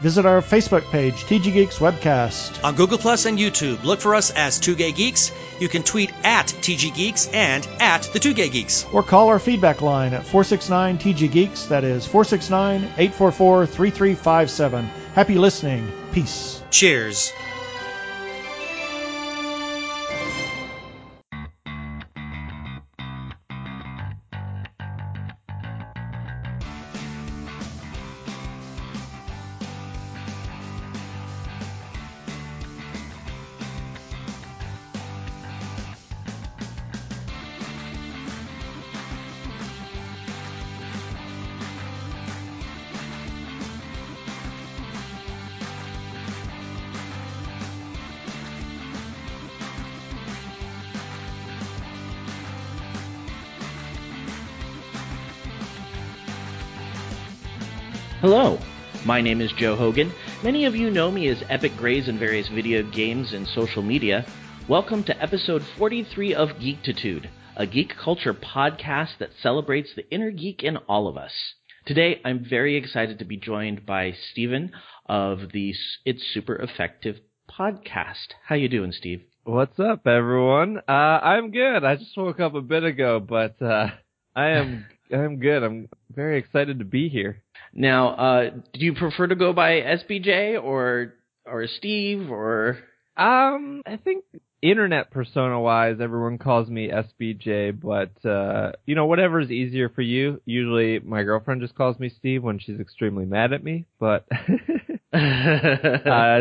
Visit our Facebook page, TG Geeks Webcast. On Google Plus and YouTube, look for us as Two Gay Geeks. You can tweet at TG Geeks and at the Two Gay Geeks. Or call our feedback line at 469 TG Geeks. That is 469 844 3357. Happy listening. Peace. Cheers. My name is Joe Hogan. Many of you know me as Epic Grays in various video games and social media. Welcome to episode 43 of Geektitude, a geek culture podcast that celebrates the inner geek in all of us. Today, I'm very excited to be joined by Steven of the It's Super Effective podcast. How you doing, Steve? What's up, everyone? Uh, I'm good. I just woke up a bit ago, but uh, I am I'm good. I'm very excited to be here. Now, uh, do you prefer to go by SBJ or or Steve or? Um, I think internet persona wise, everyone calls me SBJ, but uh, you know, whatever is easier for you. Usually, my girlfriend just calls me Steve when she's extremely mad at me, but uh,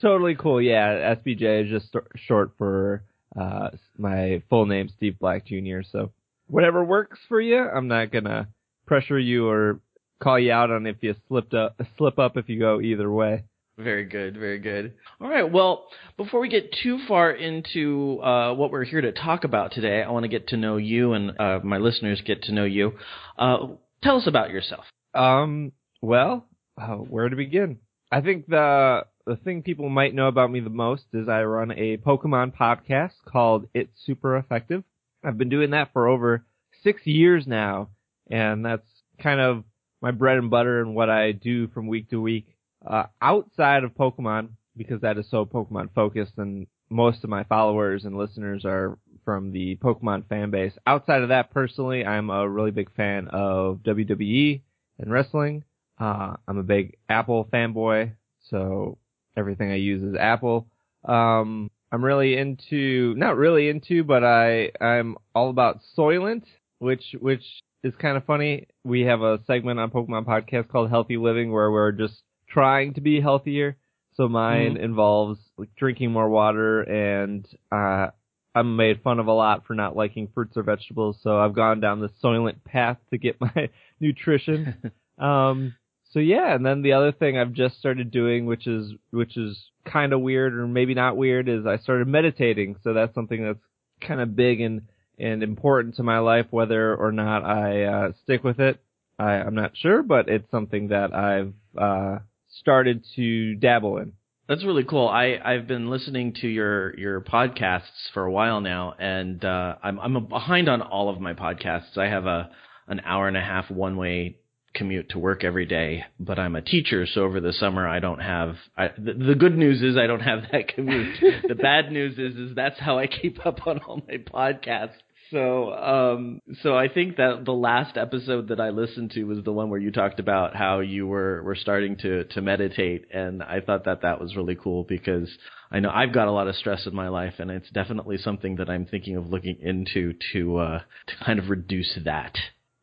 totally cool. Yeah, SBJ is just short for uh, my full name, Steve Black Jr. So whatever works for you. I'm not gonna pressure you or call you out on if you slipped up, slip up if you go either way. Very good, very good. All right, well, before we get too far into uh, what we're here to talk about today, I want to get to know you and uh, my listeners get to know you. Uh, tell us about yourself. Um, well, uh, where to begin? I think the the thing people might know about me the most is I run a Pokemon podcast called It's Super Effective. I've been doing that for over six years now, and that's kind of my bread and butter and what I do from week to week. Uh, outside of Pokemon, because that is so Pokemon focused and most of my followers and listeners are from the Pokemon fan base. Outside of that, personally, I'm a really big fan of WWE and wrestling. Uh, I'm a big Apple fanboy, so everything I use is Apple. Um, I'm really into, not really into, but I, I'm all about Soylent, which, which is kind of funny. We have a segment on Pokemon Podcast called Healthy Living where we're just trying to be healthier. So mine mm-hmm. involves like drinking more water and, uh, I'm made fun of a lot for not liking fruits or vegetables. So I've gone down the Soylent path to get my nutrition. um, so yeah, and then the other thing I've just started doing, which is, which is kind of weird or maybe not weird, is I started meditating. So that's something that's kind of big and, and important to my life, whether or not I uh, stick with it. I, I'm not sure, but it's something that I've uh, started to dabble in. That's really cool. I I've been listening to your your podcasts for a while now, and uh, I'm I'm behind on all of my podcasts. I have a an hour and a half one way commute to work every day, but I'm a teacher, so over the summer I don't have. I, the, the good news is I don't have that commute. the bad news is is that's how I keep up on all my podcasts. So, um, so I think that the last episode that I listened to was the one where you talked about how you were were starting to to meditate, and I thought that that was really cool because I know I've got a lot of stress in my life, and it's definitely something that I'm thinking of looking into to uh, to kind of reduce that.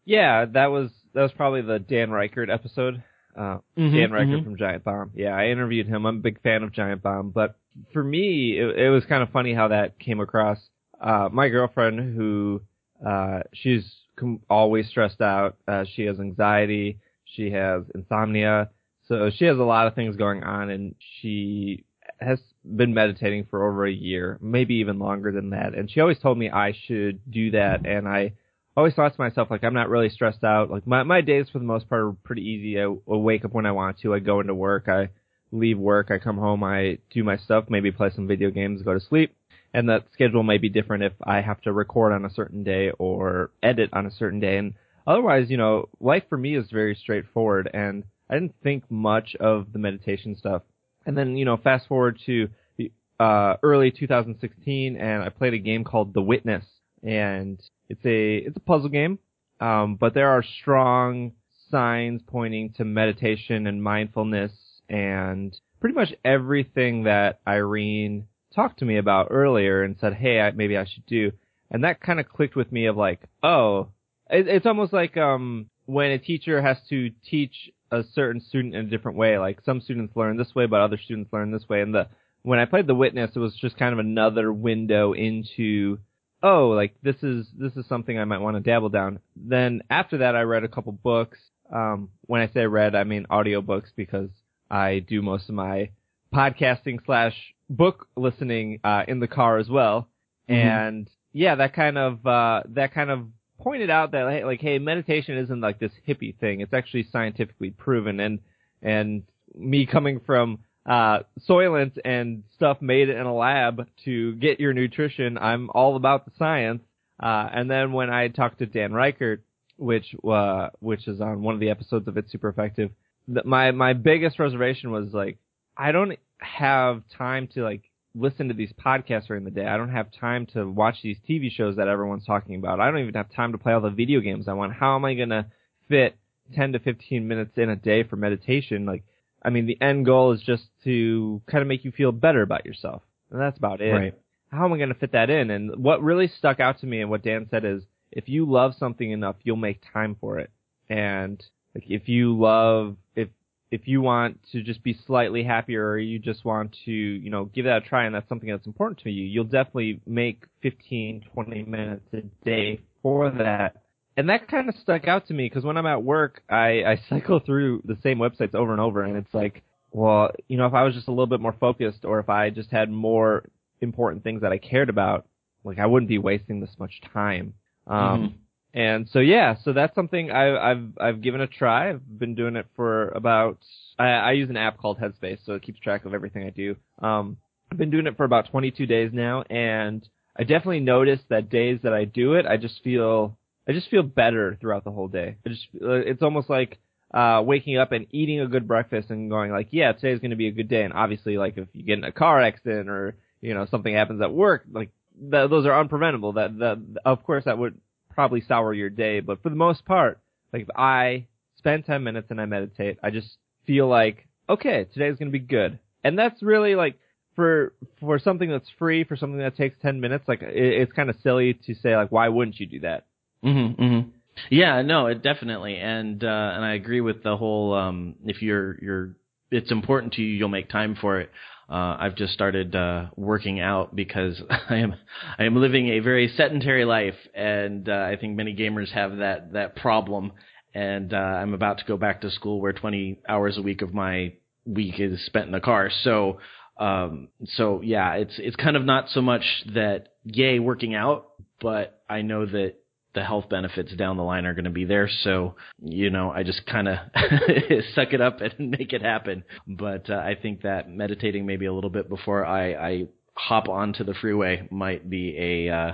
Yeah, that was that was probably the Dan Ryckert episode. Uh, mm-hmm, Dan Ryckert mm-hmm. from Giant Bomb. Yeah, I interviewed him. I'm a big fan of Giant Bomb, but for me, it, it was kind of funny how that came across. Uh, my girlfriend, who uh, she's com- always stressed out. Uh, she has anxiety. She has insomnia. So she has a lot of things going on, and she has been meditating for over a year, maybe even longer than that. And she always told me I should do that, and I always thought to myself like I'm not really stressed out. Like my my days for the most part are pretty easy. I, I wake up when I want to. I go into work. I leave work, I come home, I do my stuff, maybe play some video games, go to sleep. And that schedule may be different if I have to record on a certain day or edit on a certain day. And otherwise, you know, life for me is very straightforward and I didn't think much of the meditation stuff. And then, you know, fast forward to the, uh, early 2016 and I played a game called The Witness and it's a, it's a puzzle game. Um, but there are strong signs pointing to meditation and mindfulness and pretty much everything that Irene talked to me about earlier and said, hey, I, maybe I should do. And that kind of clicked with me of like, oh, it, it's almost like um, when a teacher has to teach a certain student in a different way. Like some students learn this way, but other students learn this way. And the when I played The Witness, it was just kind of another window into oh, like this is this is something I might want to dabble down. Then after that, I read a couple books. Um, when I say read, I mean audiobooks because I do most of my podcasting slash book listening uh, in the car as well. Mm-hmm. And yeah, that kind of uh, that kind of pointed out that hey, like hey, meditation isn't like this hippie thing. It's actually scientifically proven. And and me coming from uh, Soylent and stuff made in a lab to get your nutrition, I'm all about the science. Uh, and then when I talked to Dan Ryckert, which uh, which is on one of the episodes of It's Super Effective, my my biggest reservation was like I don't have time to like listen to these podcasts during the day. I don't have time to watch these TV shows that everyone's talking about. I don't even have time to play all the video games I want. How am I going to fit 10 to 15 minutes in a day for meditation? Like, I mean, the end goal is just to kind of make you feel better about yourself. And that's about it. Right. How am I going to fit that in? And what really stuck out to me and what Dan said is, if you love something enough, you'll make time for it. And like, if you love, if if you want to just be slightly happier or you just want to, you know, give that a try and that's something that's important to you, you'll definitely make 15, 20 minutes a day for that. And that kind of stuck out to me because when I'm at work, I, I cycle through the same websites over and over and it's like, well, you know, if I was just a little bit more focused or if I just had more important things that I cared about, like I wouldn't be wasting this much time. Um, mm-hmm. And so yeah, so that's something I, I've I've given a try. I've been doing it for about I, I use an app called Headspace, so it keeps track of everything I do. Um, I've been doing it for about 22 days now, and I definitely notice that days that I do it, I just feel I just feel better throughout the whole day. It just uh, it's almost like uh, waking up and eating a good breakfast and going like, yeah, today's going to be a good day. And obviously, like if you get in a car accident or you know something happens at work, like th- those are unpreventable. That of course that would probably sour your day, but for the most part, like if I spend 10 minutes and I meditate, I just feel like, okay, today's gonna be good. And that's really like, for, for something that's free, for something that takes 10 minutes, like, it, it's kind of silly to say like, why wouldn't you do that? Mm-hmm, mm-hmm. Yeah, no, it definitely, and uh, and I agree with the whole. Um, if you're you're, it's important to you, you'll make time for it. Uh, I've just started uh, working out because I am I am living a very sedentary life, and uh, I think many gamers have that that problem. And uh, I'm about to go back to school where 20 hours a week of my week is spent in the car. So um, so yeah, it's it's kind of not so much that yay working out, but I know that the health benefits down the line are going to be there. So, you know, I just kind of suck it up and make it happen. But uh, I think that meditating maybe a little bit before I, I hop onto the freeway might be a, uh,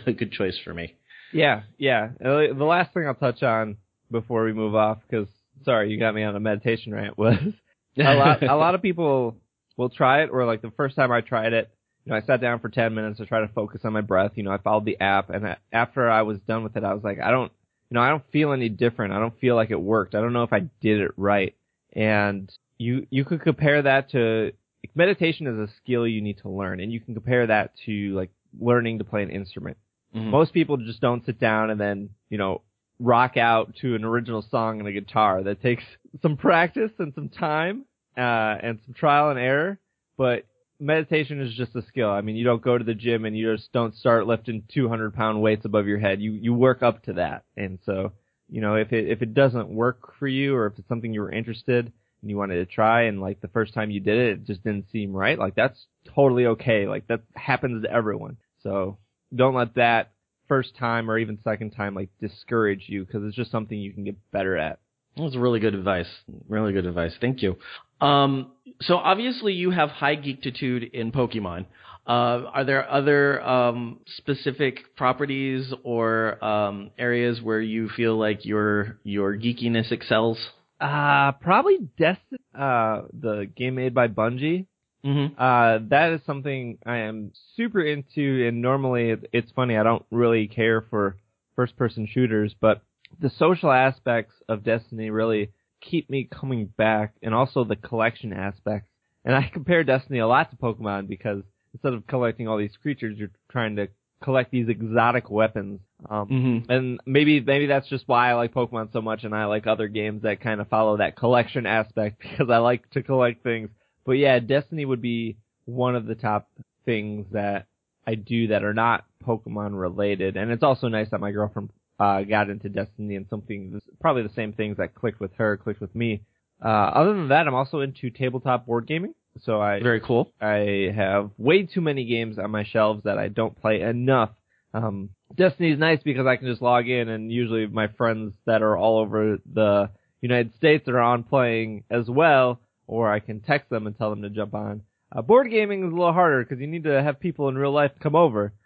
a good choice for me. Yeah, yeah. Uh, the last thing I'll touch on before we move off, because sorry, you got me on a meditation rant, was a lot. a lot of people will try it, or like the first time I tried it, you know, I sat down for 10 minutes to try to focus on my breath. You know, I followed the app and after I was done with it, I was like, I don't, you know, I don't feel any different. I don't feel like it worked. I don't know if I did it right. And you, you could compare that to, meditation is a skill you need to learn and you can compare that to like learning to play an instrument. Mm-hmm. Most people just don't sit down and then, you know, rock out to an original song on a guitar. That takes some practice and some time, uh, and some trial and error. But meditation is just a skill. I mean, you don't go to the gym and you just don't start lifting 200 pound weights above your head. You you work up to that. And so, you know, if it if it doesn't work for you or if it's something you were interested and you wanted to try and like the first time you did it, it just didn't seem right. Like that's totally okay. Like that happens to everyone. So don't let that first time or even second time like discourage you because it's just something you can get better at. That was really good advice. Really good advice. Thank you. Um, So obviously you have high geektitude in Pokemon. Uh, are there other um, specific properties or um, areas where you feel like your your geekiness excels? Uh, probably Destiny, uh, the game made by Bungie. Mm-hmm. Uh, that is something I am super into, and normally it's funny, I don't really care for first person shooters, but the social aspects of Destiny really keep me coming back, and also the collection aspects. And I compare Destiny a lot to Pokemon because instead of collecting all these creatures, you're trying to collect these exotic weapons. Um, Mm-hmm. and maybe maybe that's just why I like Pokemon so much, and I like other games that kind of follow that collection aspect because I like to collect things. But yeah, Destiny would be one of the top things that I do that are not Pokemon related, and it's also nice that my girlfriend uh, got into Destiny and something probably the same things that clicked with her clicked with me. Uh, other than that, I'm also into tabletop board gaming. So I Very cool. I have way too many games on my shelves that I don't play enough. Um, Destiny's nice because I can just log in and usually my friends that are all over the United States are on playing as well, or I can text them and tell them to jump on. Uh, board gaming is a little harder because you need to have people in real life come over.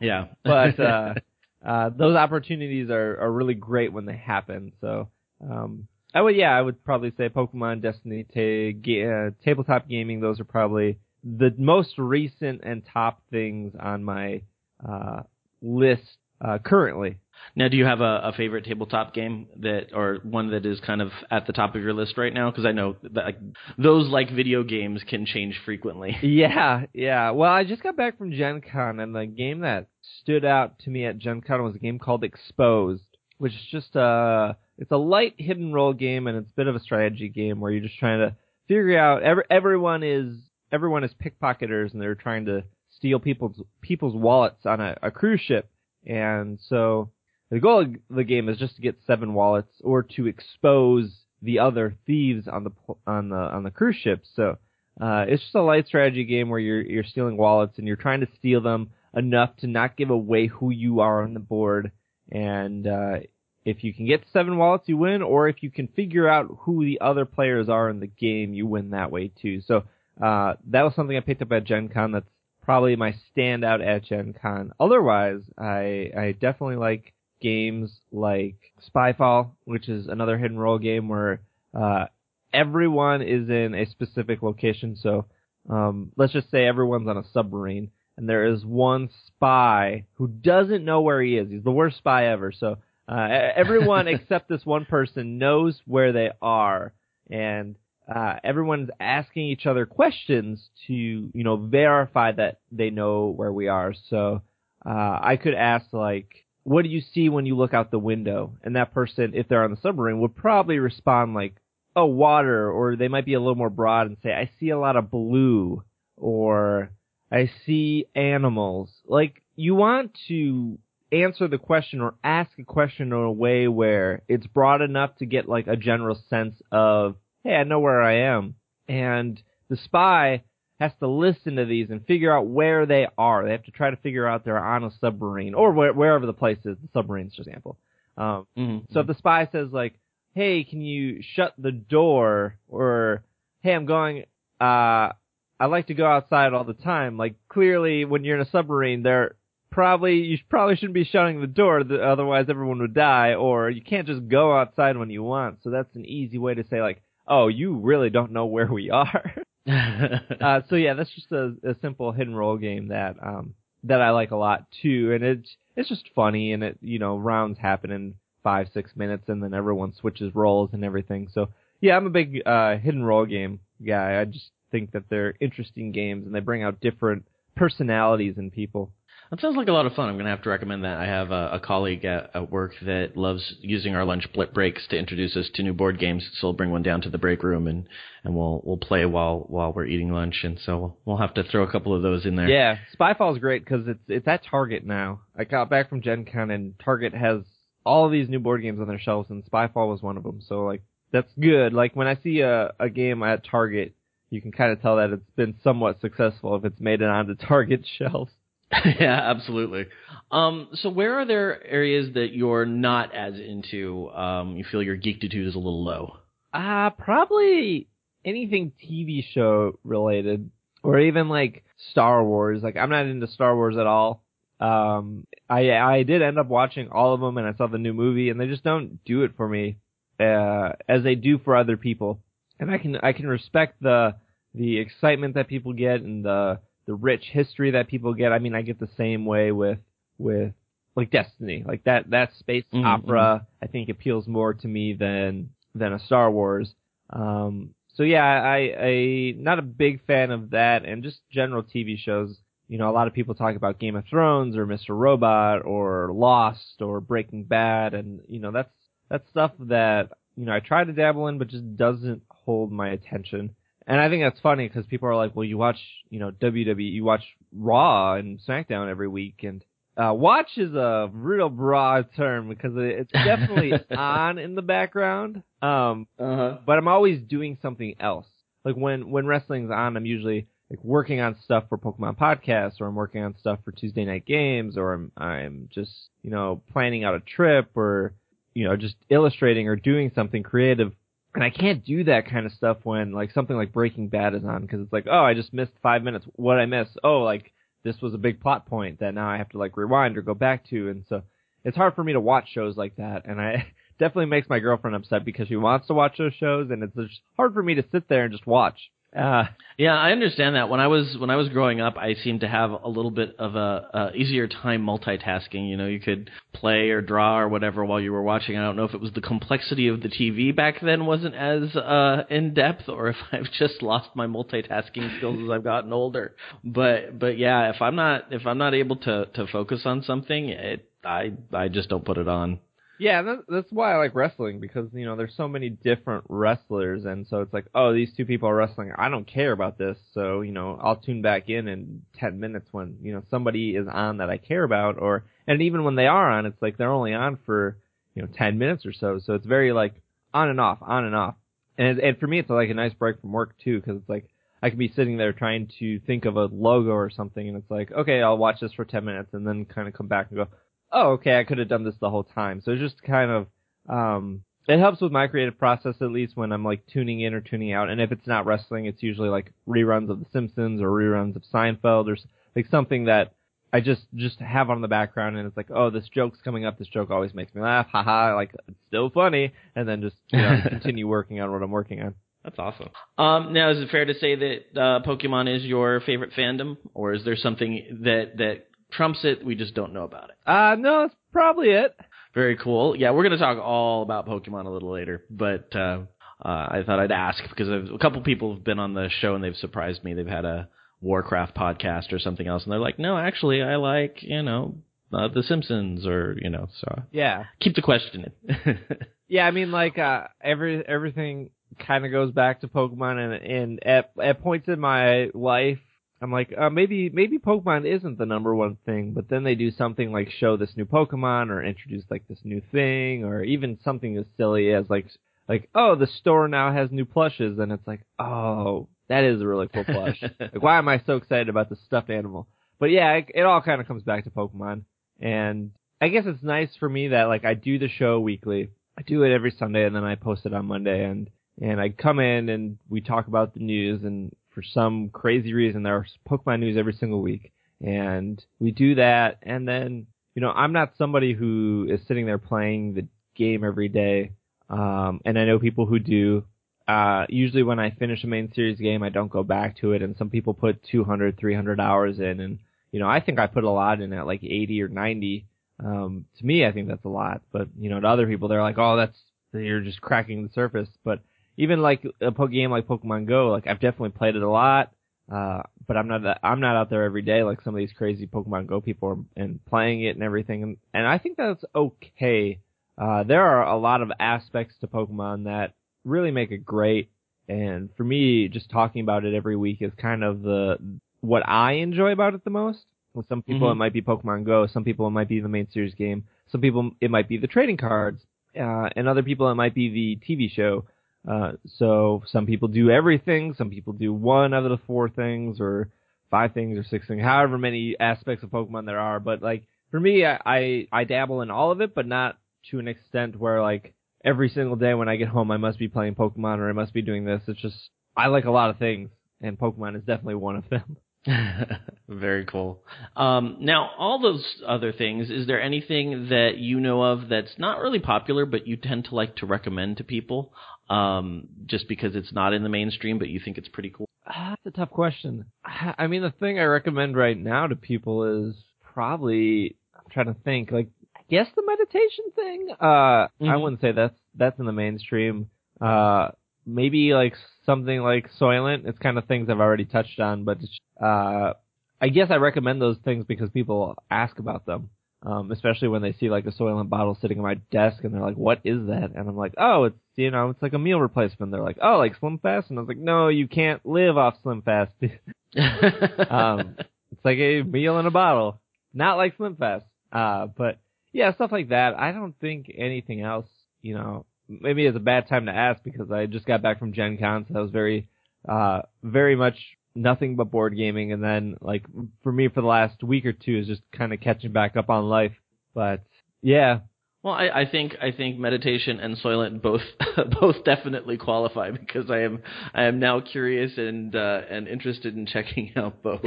Yeah. but uh, uh, those opportunities are, are really great when they happen. So um, I would yeah I would probably say Pokemon, Destiny, ta- uh, tabletop gaming. Those are probably the most recent and top things on my uh, list uh, currently. Now, do you have a, a favorite tabletop game that, or one that is kind of at the top of your list right now? Because I know that like, those, like video games, can change frequently. Yeah, yeah. Well, I just got back from Gen Con, and the game that stood out to me at Gen Con was a game called Exposed, which is just a it's a light hidden role game, and it's a bit of a strategy game where you're just trying to figure out. Every, everyone is everyone is pickpocketers, and they're trying to steal people's people's wallets on a, a cruise ship, and so the goal of the game is just to get seven wallets or to expose the other thieves on the on the on the cruise ship. So uh, it's just a light strategy game where you're you're stealing wallets and you're trying to steal them enough to not give away who you are on the board. And uh, if you can get seven wallets, you win. Or if you can figure out who the other players are in the game, you win that way too. So uh, that was something I picked up at Gen Con. That's probably my standout at Gen Con. Otherwise, I I definitely like games like Spyfall, which is another hidden role game where uh, everyone is in a specific location. So um, let's just say everyone's on a submarine, and there is one spy who doesn't know where he is. He's the worst spy ever. So uh, everyone except this one person knows where they are, and uh, everyone's asking each other questions to you know verify that they know where we are. So uh, I could ask like, "What do you see when you look out the window?" And that person, if they're on the submarine, would probably respond like, "Oh, water," or they might be a little more broad and say, "I see a lot of blue," or "I see animals." Like you want to answer the question or ask a question in a way where it's broad enough to get like a general sense of, hey, I know where I am. And the spy has to listen to these and figure out where they are. They have to try to figure out they're on a submarine or where, wherever the place is, the submarines, for example. Um, Mm-hmm. so if the spy says like, "Hey, can you shut the door?" or "Hey, I'm going. Uh, I like to go outside all the time." Like clearly, when you're in a submarine, there probably you probably shouldn't be shutting the door, th- otherwise everyone would die. Or you can't just go outside when you want. So that's an easy way to say like, "Oh, you really don't know where we are." uh, so yeah, that's just a, a simple hidden role game that um that I like a lot too, and it's it's just funny, and it you know rounds happen in five six minutes, and then everyone switches roles and everything. So yeah, I'm a big uh hidden role game guy. I just think that they're interesting games, and they bring out different personalities in people. That sounds like a lot of fun. I'm going to have to recommend that. I have a, a colleague at, at work that loves using our lunch breaks to introduce us to new board games. So we'll bring one down to the break room and, and we'll we'll play while while we're eating lunch. And so we'll have to throw a couple of those in there. Yeah, Spyfall is great because it's it's at Target now. I got back from Gen Con and Target has all of these new board games on their shelves, and Spyfall was one of them. So like that's good. Like when I see a a game at Target, you can kind of tell that it's been somewhat successful if it's made it onto Target shelves. yeah, absolutely. Um, so where are there areas that you're not as into? Um, you feel your geektitude is a little low. Uh, probably anything TV show related, or even like Star Wars. Like I'm not into Star Wars at all. Um, I I did end up watching all of them, and I saw the new movie, and they just don't do it for me, uh, as they do for other people. And I can I can respect the the excitement that people get and the the rich history that people get. I mean, I get the same way with with like Destiny, like that that space Mhm, opera. I think appeals more to me than than a Star Wars. Um, so yeah, I I not a big fan of that, and just general TV shows. You know, a lot of people talk about Game of Thrones or Mr. Robot or Lost or Breaking Bad, and you know that's that's stuff that you know I try to dabble in, but just doesn't hold my attention. And I think that's funny because people are like, well, you watch, you know, WWE, you watch Raw and SmackDown every week, and uh, watch is a real broad term because it's definitely on in the background. Um, Uh-huh. but I'm always doing something else. Like when when wrestling's on, I'm usually like working on stuff for Pokemon podcasts, or I'm working on stuff for Tuesday night games, or I'm I'm just you know planning out a trip, or you know just illustrating or doing something creative. And I can't do that kind of stuff when like something like Breaking Bad is on because it's like, oh, I just missed five minutes. What I miss? Oh, like this was a big plot point that now I have to like rewind or go back to, and so it's hard for me to watch shows like that. And I definitely makes my girlfriend upset because she wants to watch those shows, and it's just hard for me to sit there and just watch. Uh, Yeah, I understand that. When I was when I was growing up, I seemed to have a little bit of a, a easier time multitasking. You know, you could play or draw or whatever while you were watching. I don't know if it was the complexity of the TV back then wasn't as uh, in depth, or if I've just lost my multitasking skills as I've gotten older. But but yeah, if I'm not if I'm not able to to focus on something, it I I just don't put it on. Yeah, that, that's why I like wrestling because you know there's so many different wrestlers, and so it's like, oh, these two people are wrestling. I don't care about this, so you know I'll tune back in in ten minutes when you know somebody is on that I care about, or and even when they are on, it's like they're only on for you know ten minutes or so, so it's very like on and off, on and off, and and for me it's like a nice break from work too because it's like I could be sitting there trying to think of a logo or something, and it's like, okay, I'll watch this for 10 minutes and then kind of come back and go, oh, okay, I could have done this the whole time. So it's just kind of, um, it helps with my creative process at least when I'm like tuning in or tuning out. And if it's not wrestling, it's usually like reruns of The Simpsons or reruns of Seinfeld or like something that I just, just have on the background and it's like, oh, this joke's coming up. This joke always makes me laugh. Haha. Like, it's still funny. And then just, you know, continue working on what I'm working on. That's awesome. Um, now, is it fair to say that uh, Pokemon is your favorite fandom, or is there something that that trumps it? We just don't know about it. Uh, no, that's probably it. Very cool. Yeah, we're going to talk all about Pokemon a little later, but uh, uh, I thought I'd ask because I've, a couple people have been on the show and they've surprised me. They've had a Warcraft podcast or something else, and they're like, "No, actually, I like you know uh, The Simpsons," or you know. So Yeah. keep the question in. Yeah, I mean, like uh, every everything kind of goes back to Pokemon, and and at at points in my life, I'm like, uh, maybe maybe Pokemon isn't the number one thing, but then they do something like show this new Pokemon or introduce like this new thing, or even something as silly as like like oh the store now has new plushes, and it's like oh that is a really cool plush. like why am I so excited about this stuffed animal? But yeah, it, it all kind of comes back to Pokemon, and I guess it's nice for me that like I do the show weekly. I do it every Sunday and then I post it on Monday and and I come in and we talk about the news and for some crazy reason. There's Pokemon news every single week. And we do that. And then you know I'm not somebody who is sitting there playing the game every day. Um and I know people who do. Uh usually when I finish a main series game I don't go back to it. And some people put 200 300 hours in. And you know I think I put a lot in at like 80 or 90 um, to me, I think that's a lot, but you know, to other people, they're like, "Oh, that's you're just cracking the surface." But even like a game like Pokemon Go, like I've definitely played it a lot, uh, but I'm not that, I'm not out there every day like some of these crazy Pokemon Go people are, and playing it and everything, and, and I think that's okay. Uh, there are a lot of aspects to Pokemon that really make it great, and for me, just talking about it every week is kind of the what I enjoy about it the most. With some people, Mhm. it might be Pokemon Go. Some people, it might be the main series game. Some people, it might be the trading cards. Uh, and other people, it might be the TV show. Uh, so some people do everything. Some people do one out of the four things or five things or six things, however many aspects of Pokemon there are. But like, for me, I, I, I dabble in all of it, but not to an extent where like every single day when I get home, I must be playing Pokemon or I must be doing this. It's just, I like a lot of things, and Pokemon is definitely one of them. Very cool. Um, now, all those other things, is there anything that you know of that's not really popular, but you tend to like to recommend to people, um, just because it's not in the mainstream, but you think it's pretty cool? Ah, That's a tough question. I mean, the thing I recommend right now to people is probably I'm trying to think. Like, I guess the meditation thing. Uh, I Mhm. wouldn't say that's that's in the mainstream. Uh, maybe like something like Soylent. It's kind of things I've already touched on, but uh, I guess I recommend those things because people ask about them. Um, especially when they see like a Soylent bottle sitting on my desk and they're like, "What is that?" And I'm like, "Oh, it's you know, it's like a meal replacement." They're like, "Oh, like Slim Fast?" And I was like, "No, you can't live off Slim Fast." um, it's like a meal in a bottle, not like Slim Fast. Uh, but yeah, stuff like that. I don't think anything else. You know, maybe it's a bad time to ask because I just got back from Gen Con, so I was very, uh, very much nothing but board gaming. And then like for me, for the last week or two, is just kind of catching back up on life. But yeah, Well, I, I think I think meditation and Soylent both both definitely qualify because I am I am now curious and uh, and interested in checking out both.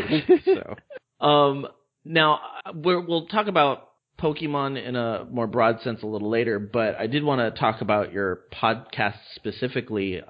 so, um, now we're, we'll talk about Pokemon in a more broad sense a little later, but I did want to talk about your podcast specifically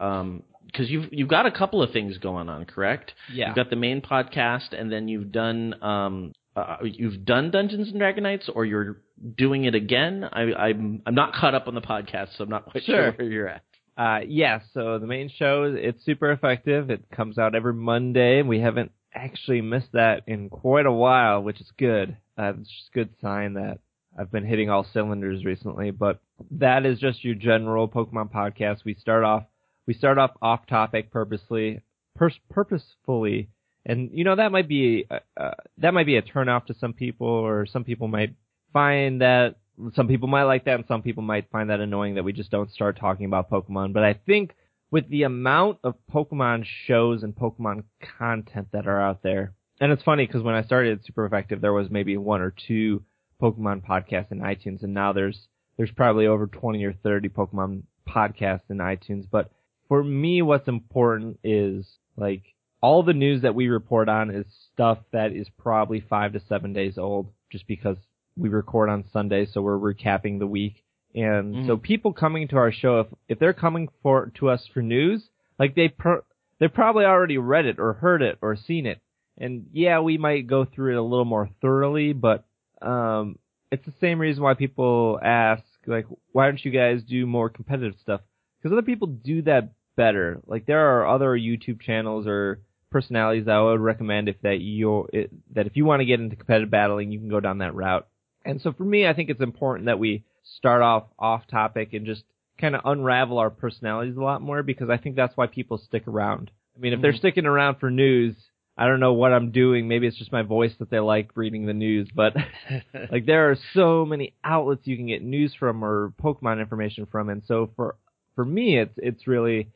because you've you've got a couple of things going on, correct? yeah. You've got the main podcast, and then you've done um, uh, you've done Dungeons and Dragonites, or you're doing it again. I, I'm I'm not caught up on the podcast, so I'm not quite sure, Sure. where you're at. Uh, yeah, so the main show, it's super effective. It comes out every Monday. And we haven't actually missed that in quite a while, which is good. Uh, it's just a good sign that I've been hitting all cylinders recently, but that is just your general Pokemon podcast. We start off, we start off off topic purposely, pers- purposefully, and you know, that might be, uh, uh, that might be a turnoff to some people, or some people might find that some people might like that and some people might find that annoying that we just don't start talking about Pokemon. But I think with the amount of Pokemon shows and Pokemon content that are out there, and it's funny because when I started Super Effective, there was maybe one or two Pokemon podcasts in iTunes, and now there's there's probably over 20 or 30 Pokemon podcasts in iTunes. But for me, what's important is like all the news that we report on is stuff that is probably five to seven days old, just because we record on Sunday, so we're recapping the week. And Mhm. so people coming to our show, if if they're coming for to us for news, like they they probably already read it or heard it or seen it. And yeah, we might go through it a little more thoroughly, but um, it's the same reason why people ask, like, why don't you guys do more competitive stuff? Because other people do that better. Like there are other YouTube channels or personalities that I would recommend if that you that if you want to get into competitive battling, you can go down that route. And so for me, I think it's important that we start off off topic and just kind of unravel our personalities a lot more because I think that's why people stick around. I mean, if they're Mhm. sticking around for news, I don't know what I'm doing. Maybe it's just my voice that they like reading the news, but like there are so many outlets you can get news from or Pokemon information from, and so for for me, it's it's really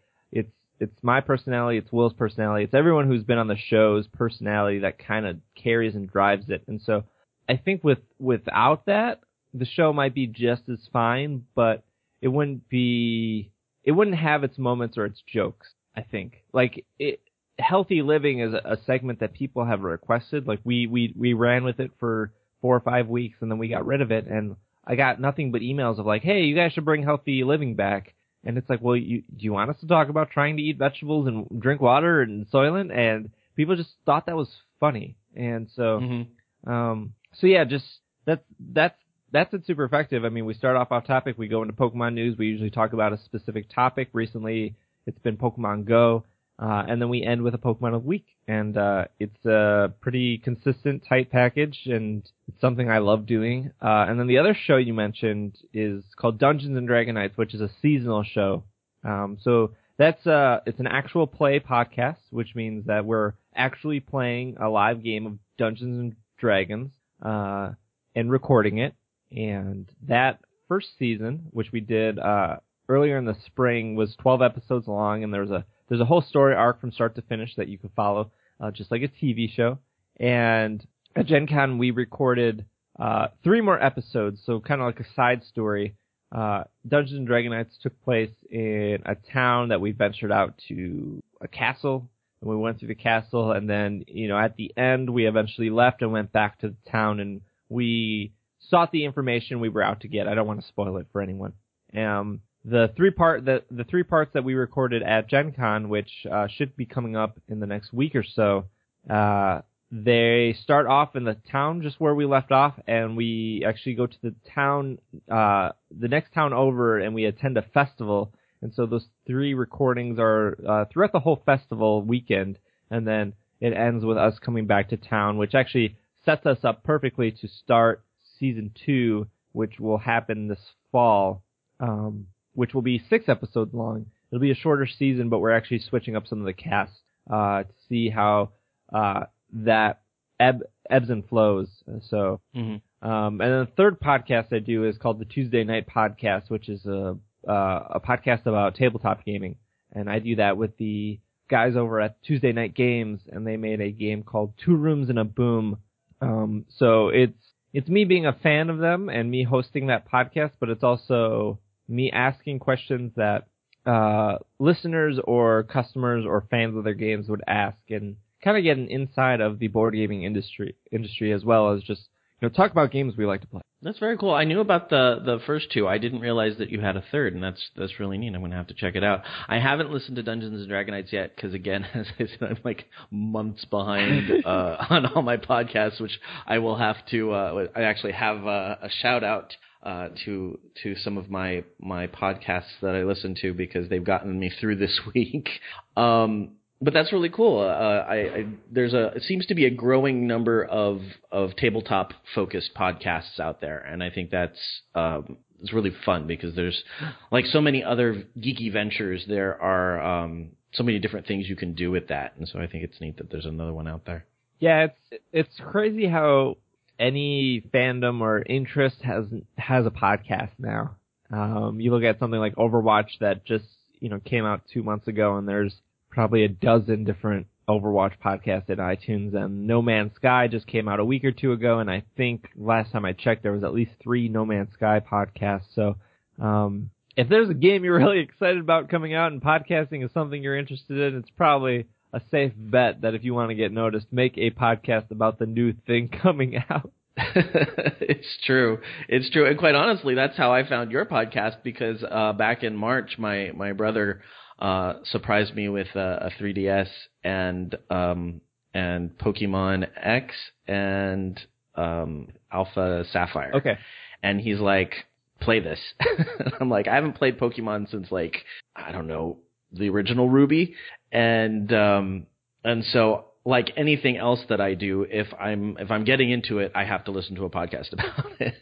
it's my personality, it's Will's personality, it's everyone who's been on the show's personality that kind of carries and drives it, and so I think with without that, the show might be just as fine, but it wouldn't be it wouldn't have its moments or its jokes. I think like it healthy living is a, a segment that people have requested. Like we we we ran with it for four or five weeks and then we got rid of it and I got nothing but emails of like, hey, you guys should bring healthy living back. And it's like, well, you do you want us to talk about trying to eat vegetables and drink water and Soylent? And people just thought that was funny. And so Mhm. um, so yeah, just that's that's that's it super effective. I mean, we start off off topic, we go into Pokemon news, we usually talk about a specific topic. Recently, it's been Pokemon Go, uh, and then we end with a Pokemon of the week, and uh, it's a pretty consistent, tight package, and it's something I love doing. Uh, and then the other show you mentioned is called Dungeons and Dragonites, which is a seasonal show. Um, so that's uh, it's an actual play podcast, which means that we're actually playing a live game of Dungeons and Dragons uh, and recording it. And that first season, which we did uh, earlier in the spring, was 12 episodes long, and there was a there's a whole story arc from start to finish that you can follow, uh, just like a TV show. And at Gen Con, we recorded uh, three more episodes, so kind of like a side story uh, Dungeons and Dragonites took place in a town that we ventured out to a castle, and we went through the castle, and then you know at the end we eventually left and went back to the town, and we sought the information we were out to get. I don't want to spoil it for anyone. Um, the three part the the three parts that we recorded at Gen Con, which uh, should be coming up in the next week or so, uh, they start off in the town just where we left off, and we actually go to the town, uh, the next town over, and we attend a festival. And so those three recordings are uh, throughout the whole festival weekend, and then it ends with us coming back to town, which actually sets us up perfectly to start season two, which will happen this fall, um, which will be six episodes long. It'll be a shorter season, but we're actually switching up some of the cast uh, to see how uh, that ebb, ebbs and flows. So, Mm-hmm. um, and then the third podcast I do is called the Tuesday Night Podcast, which is a uh, a podcast about tabletop gaming, and I do that with the guys over at Tuesday Night Games, and they made a game called Two Rooms and a Boom. Um, so it's it's me being a fan of them and me hosting that podcast, but it's also me asking questions that uh, listeners or customers or fans of their games would ask, and kind of get an inside of the board gaming industry industry as well as just you know talk about games we like to play. That's very cool. I knew about the the first two. I didn't realize that you had a third, and that's that's really neat. I'm gonna have to check it out. I haven't listened to Dungeons and Dragonites yet because, again, as I said, I'm like months behind uh, on all my podcasts, which I will have to. Uh, I actually have a, a shout out uh, to to some of my my podcasts that I listen to because they've gotten me through this week. Um, but that's really cool. Uh, I, I there's a it seems to be a growing number of of tabletop focused podcasts out there, and I think that's um, it's really fun because there's like so many other geeky ventures. There are um, so many different things you can do with that, and so I think it's neat that there's another one out there. Yeah, it's it's crazy how any fandom or interest has has a podcast now. Um, you look at something like Overwatch that just you know came out two months ago, and there's probably a dozen different Overwatch podcasts at iTunes. And No Man's Sky just came out a week or two ago, and I think last time I checked, there was at least three No Man's Sky podcasts. So um, if there's a game you're really excited about coming out and podcasting is something you're interested in, it's probably a safe bet that if you want to get noticed, make a podcast about the new thing coming out. it's true. It's true. And quite honestly, that's how I found your podcast because uh, back in March, my my brother uh, surprised me with a, a 3DS and um, and Pokemon X and um, Alpha Sapphire. Okay. And he's like, "Play this." I'm like, "I haven't played Pokemon since like I don't know the original Ruby," and um, and so like anything else that I do, if I'm if I'm getting into it, I have to listen to a podcast about it.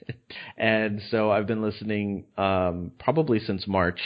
and so I've been listening um, probably since March,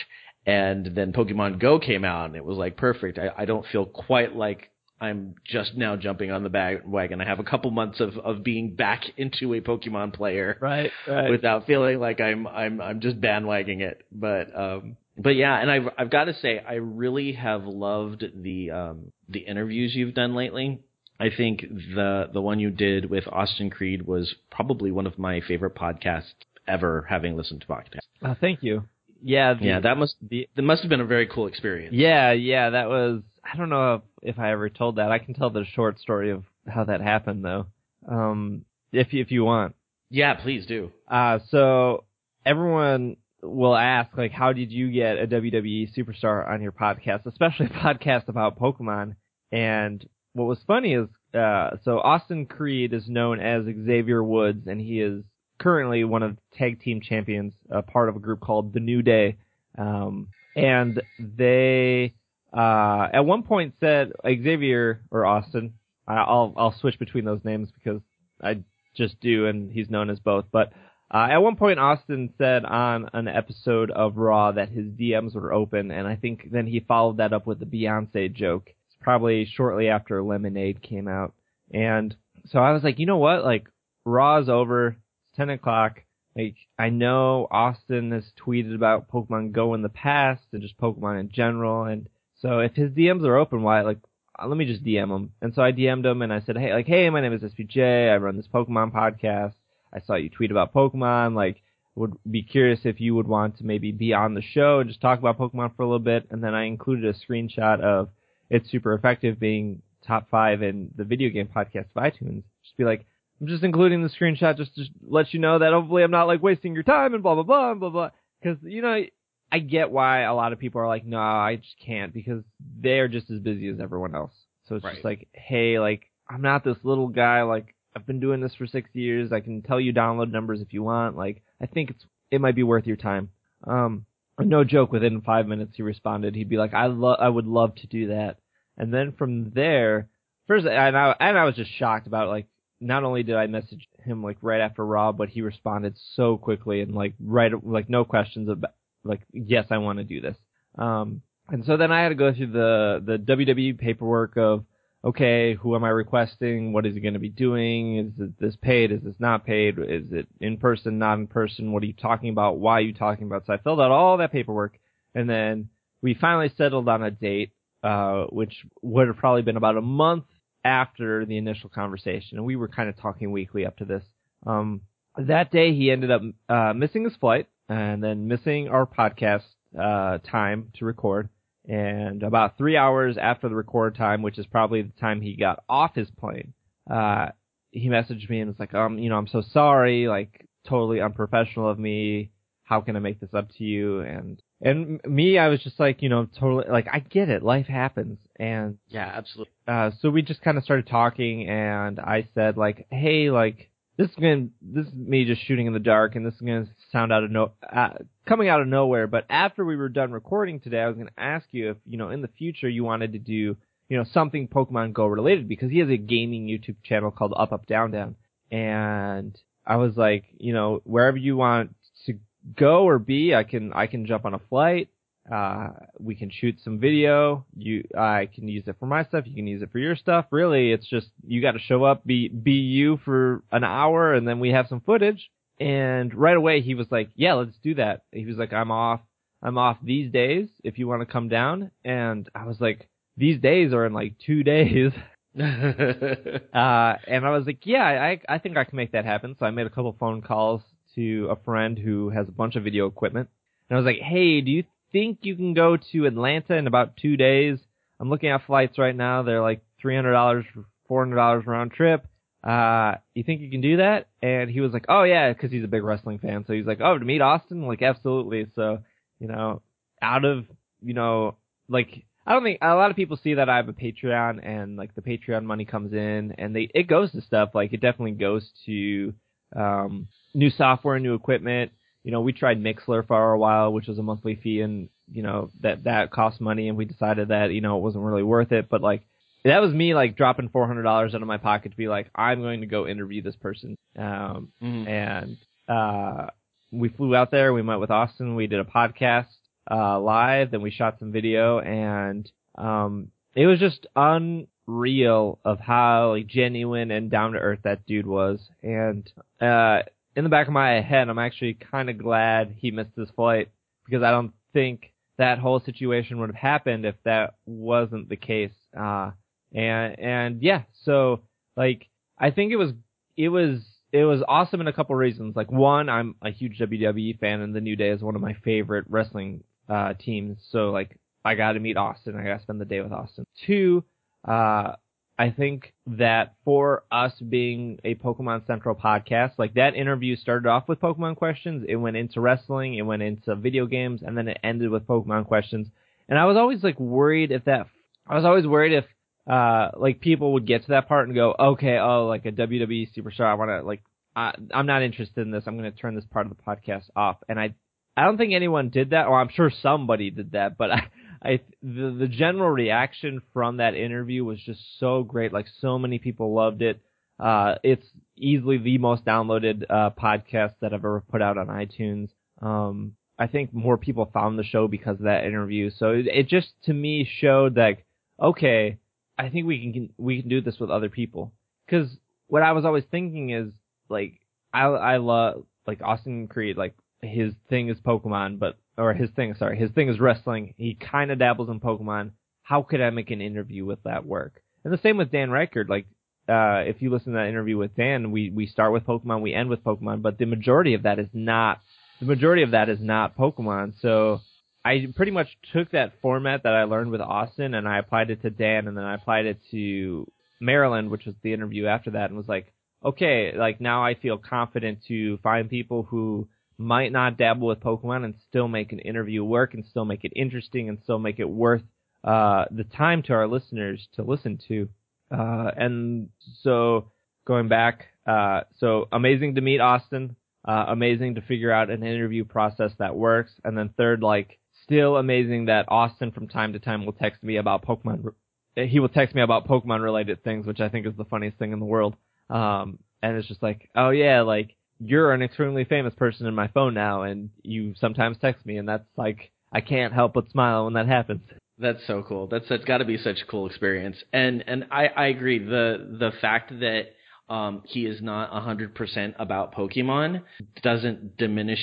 and then Pokemon Go came out, and it was like perfect. I, I don't feel quite like I'm just now jumping on the bandwagon. I have a couple months of, of being back into a Pokemon player, Right, right. without feeling like I'm I'm I'm just bandwagoning it. But um but yeah, and I've I've got to say I really have loved the um the interviews you've done lately. I think the the one you did with Austin Creed was probably one of my favorite podcasts ever having listened to podcasts. Uh, thank you. Yeah, the, Yeah, that must the that must have been a very cool experience. yeah, yeah. That was. I don't know if, if I ever told that. I can tell the short story of how that happened though. Um, if if you want. Yeah, please do. Uh, so everyone will ask, like, how did you get a WWE superstar on your podcast, especially a podcast about Pokemon? And what was funny is, uh, so Austin Creed is known as Xavier Woods, and he is currently one of the tag team champions, a part of a group called The New Day. Um, and they, uh, at one point said Xavier or Austin, I'll, I'll switch between those names because I just do, and he's known as both. But uh, at one point, Austin said on an episode of Raw that his DMs were open, and I think then he followed that up with the Beyonce joke. It's probably shortly after Lemonade came out, and so I was like, you know what? Like Raw's over. It's ten o'clock. Like I know Austin has tweeted about Pokemon Go in the past and just Pokemon in general, and so if his DMs are open, why like uh, let me just DM him. And so I DM'd him and I said, hey, like, hey, my name is SBJ. I run this Pokemon podcast. I saw you tweet about Pokemon. Like, would be curious if you would want to maybe be on the show and just talk about Pokemon for a little bit. And then I included a screenshot of it's super effective being top five in the video game podcast of iTunes. Just be like, I'm just including the screenshot just to let you know that hopefully I'm not like wasting your time and blah blah blah and blah blah. Because you know I get why a lot of people are like, no, I just can't because they're just as busy as everyone else. So it's Right. just like, hey, like I'm not this little guy. Like I've been doing this for six years. I can tell you download numbers if you want. Like I think it's it might be worth your time. Um, no joke. Within five minutes, he responded. He'd be like, I love, I would love to do that. And then from there, first, and I and I was just shocked about like not only did I message him like right after Rob, but he responded so quickly and like right like no questions about like yes, I want to do this. Um, and so then I had to go through the the WWE paperwork of okay, who am I requesting? What is he going to be doing? Is this paid? Is this not paid? Is it in person, not in person? What are you talking about? Why are you talking about? So I filled out all that paperwork, and then we finally settled on a date, uh, which would have probably been about a month after the initial conversation, and we were kind of talking weekly up to this. Um, that day he ended up uh, missing his flight and then missing our podcast uh, time to record. And about three hours after the record time, which is probably the time he got off his plane, uh, he messaged me and was like, um, you know, I'm so sorry, like totally unprofessional of me. How can I make this up to you? And and me, I was just like, you know, totally like I get it, life happens, and Yeah, absolutely. uh, so we just kind of started talking, and I said like, "Hey, like this is gonna, this is me just shooting in the dark, and this is gonna sound out of no, uh, coming out of nowhere." But after we were done recording today, I was gonna ask you if you know in the future you wanted to do, you know, something Pokemon Go related because he has a gaming YouTube channel called Up Up Down Down, and I was like, you know, wherever you want to go or be, I can I can jump on a flight. Uh, we can shoot some video. You, I can use it for my stuff. You can use it for your stuff. Really, it's just you got to show up, be be you for an hour, and then we have some footage. And right away, he was like, "Yeah, let's do that." He was like, "I'm off. I'm off these days. If you want to come down." And I was like, "These days are in like two days." Uh, and I was like, yeah, I, I think I can make that happen. So I made a couple phone calls to a friend who has a bunch of video equipment. And I was like, hey, do you think you can go to Atlanta in about two days? I'm looking at flights right now. They're like $300, $400 round trip. Uh, you think you can do that? And he was like, oh yeah, cause he's a big wrestling fan. So he's like, oh, to meet Austin? Like, absolutely. So, you know, out of, you know, like, I don't think a lot of people see that I have a Patreon and like the Patreon money comes in and they it goes to stuff like it definitely goes to um new software, new equipment. You know, we tried Mixlr for a while, which was a monthly fee and you know that that cost money and we decided that you know it wasn't really worth it, but like that was me like dropping four hundred dollars out of my pocket to be like I'm going to go interview this person. Um Mhm. and uh we flew out there, we met with Austin, we did a podcast uh live, then we shot some video and um it was just unreal of how like genuine and down to earth that dude was. And uh in the back of my head I'm actually kinda glad he missed his flight because I don't think that whole situation would have happened if that wasn't the case. Uh and and yeah, so like I think it was it was it was awesome in a couple reasons. Like one, I'm a huge WWE fan, and the New Day is one of my favorite wrestling uh, teams. So like, I got to meet Austin. I got to spend the day with Austin. Two, uh, I think that for us being a Pokemon Central podcast, like that interview started off with Pokemon questions. It went into wrestling. It went into video games, and then it ended with Pokemon questions. And I was always like worried if that. I was always worried if uh, like people would get to that part and go, okay, oh, like a WWE superstar, I want to like, I, I'm not interested in this. I'm going to turn this part of the podcast off. And I, I don't think anyone did that, or I'm sure somebody did that, but I, I, the, the general reaction from that interview was just so great. Like so many people loved it. Uh, it's easily the most downloaded, uh, podcast that I've ever put out on iTunes. Um, I think more people found the show because of that interview. So it, it just to me showed like, okay, I think we can we can do this with other people. Because what I was always thinking is like I I love like Austin Creed like his thing is Pokemon, but or his thing sorry his thing is wrestling. He kind of dabbles in Pokemon. How could I make an interview with that work? And the same with Dan Ryckert. Like uh, if you listen to that interview with Dan, we we start with Pokemon, we end with Pokemon, but the majority of that is not the majority of that is not Pokemon. So I pretty much took that format that I learned with Austin and I applied it to Dan and then I applied it to Maryland, which was the interview after that, and was like, okay, like now I feel confident to find people who might not dabble with Pokemon and still make an interview work and still make it interesting and still make it worth uh, the time to our listeners to listen to. Uh, and so going back, uh, so amazing to meet Austin. Uh, amazing to figure out an interview process that works. And then third, like still amazing that Austin from time to time will text me about Pokemon. He will text me about Pokemon related things, which I think is the funniest thing in the world. Um, and it's just like, oh yeah, like you're an extremely famous person in my phone now, and you sometimes text me, and that's like I can't help but smile when that happens. That's so cool. That's that's got to be such a cool experience. And and I I agree. The the fact that um he is not hundred percent about Pokemon doesn't diminish